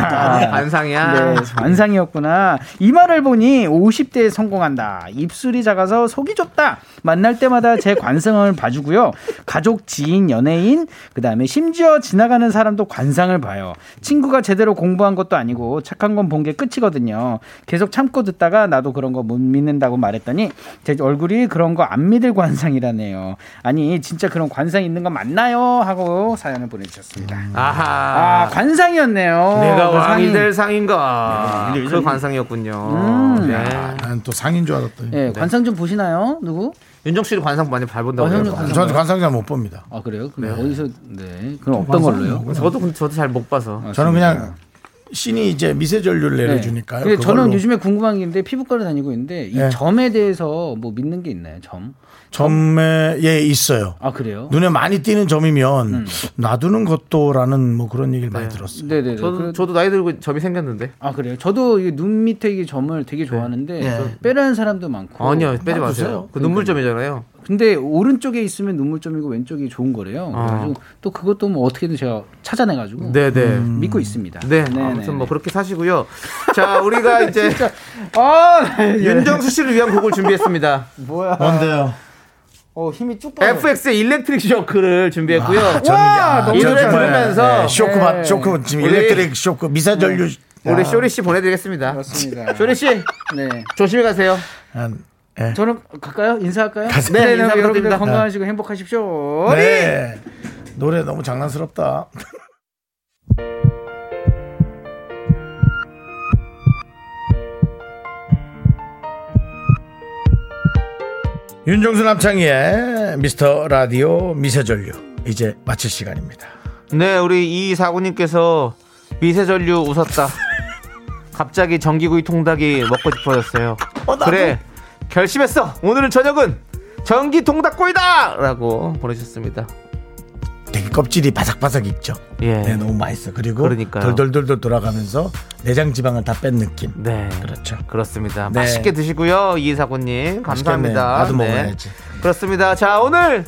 관상이야. 네, 관상이었구나. 이 말을 보니 50대에 성공한다. 입술이 작아서 속이 좁다. 만날 때마다 제 관상을 봐주고요. 가족, 지인, 연예인, 그 그다음에 심지어 지나가는 사람도 관상을 봐요. 친구가 제대로 공부한 것도 아니고 착한 건 본 게 끝이거든요. 계속 참고 듣다가 나도 그런 거 못 믿는다고 말했더니 제 얼굴이 그런 거 안 믿을 관상이라네요. 아니 진짜 그런 관상 있는 거 맞나요? 하고 사연을 보내주셨습니다. 아하. 아 관상이었네요. 내가 그 왕이 상이. 될 상인가. 네, 그 관상이었군요. 음. 네. 난또 상인 줄 알았더니. 예, 관상 좀 보시나요? 누구? 윤정 씨도 관상 많이 잘 본다고 어, 해요. 관상 저는 관상 잘 못 봅니다. 아 그래요? 그럼 어디서 네 그럼 어떤 걸로요? 저도 근데 저도 잘 못 봐서. 저는 그냥 신이 이제 미세 전류를 내려주니까요. 근데 저는 그걸로 요즘에 궁금한 게 있는데 피부과를 다니고 있는데 이 네. 점에 대해서 뭐 믿는 게 있나요? 점? 점에 예 있어요. 아 그래요? 눈에 많이 띄는 점이면 놔두는 것도라는 뭐 그런 얘기를 많이 들었어요. 네네네. 저도 그래- 저도 나이 들고 점이 생겼는데. 아 그래요? 저도 이눈 밑에 이 점을 되게 좋아하는데 저 빼라는 사람도 많고. 아니요 빼지 마세요. 놔두세요. 그 눈물점이잖아요. 근데 오른쪽에 있으면 눈물점이고 왼쪽이 좋은 거래요. 아. 그래가지고 또 그것도 뭐 어떻게든 제가 찾아내가지고 네네. 믿고 있습니다. 네, 네네. 아무튼 뭐 그렇게 사시고요. 자, 우리가 <laughs> 이제 아 윤정수 씨를 위한 곡을 준비했습니다. 뭐야? 뭔데요? 어 힘이 쭉 빠져. FX의 Electric Shock를 준비했고요. 아, 와, 아, 너무 이 노래 들으면서 네, 쇼크 받 네. 쇼크 지금 우리- Electric Shock 미사 전류 우리 쇼리 씨 보내드리겠습니다. 그렇습니다. 쇼리 씨 네. 조심히 가세요. 한, 예. 저는 갈까요? 인사할까요? 가세요. 네, 네, 네, 인사 여러분들. 건강하시고 행복하십시오. 네. 노래 너무 장난스럽다. 윤정수 남창희의 미스터 라디오 미세전류 이제 마칠 시간입니다. 네, 우리 이 사구님께서 미세전류 웃었다. <laughs> 갑자기 전기구이 통닭이 먹고 싶어졌어요. 그래, 결심했어. 오늘은 저녁은 전기 통닭구이다! 라고 보내주셨습니다. 되게 껍질이 바삭바삭 익죠. 예. 네, 너무 맛있어. 그리고 그러니까요. 돌돌돌돌 돌아가면서 내장 지방을 다 뺀 느낌. 네. 그렇죠. 그렇습니다. 네. 맛있게 드시고요. 이사구님. 감사합니다. 맛있겠네. 나도 네. 먹어야지. 그렇습니다. 자, 오늘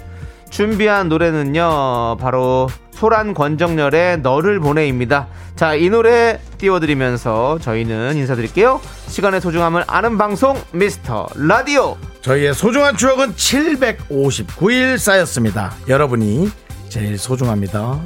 준비한 노래는요. 바로 소란 권정열의 너를 보내입니다. 자, 이 노래 띄워드리면서 저희는 인사드릴게요. 시간의 소중함을 아는 방송 미스터 라디오. 저희의 소중한 추억은 759일 쌓였습니다. 여러분이 제일 소중합니다.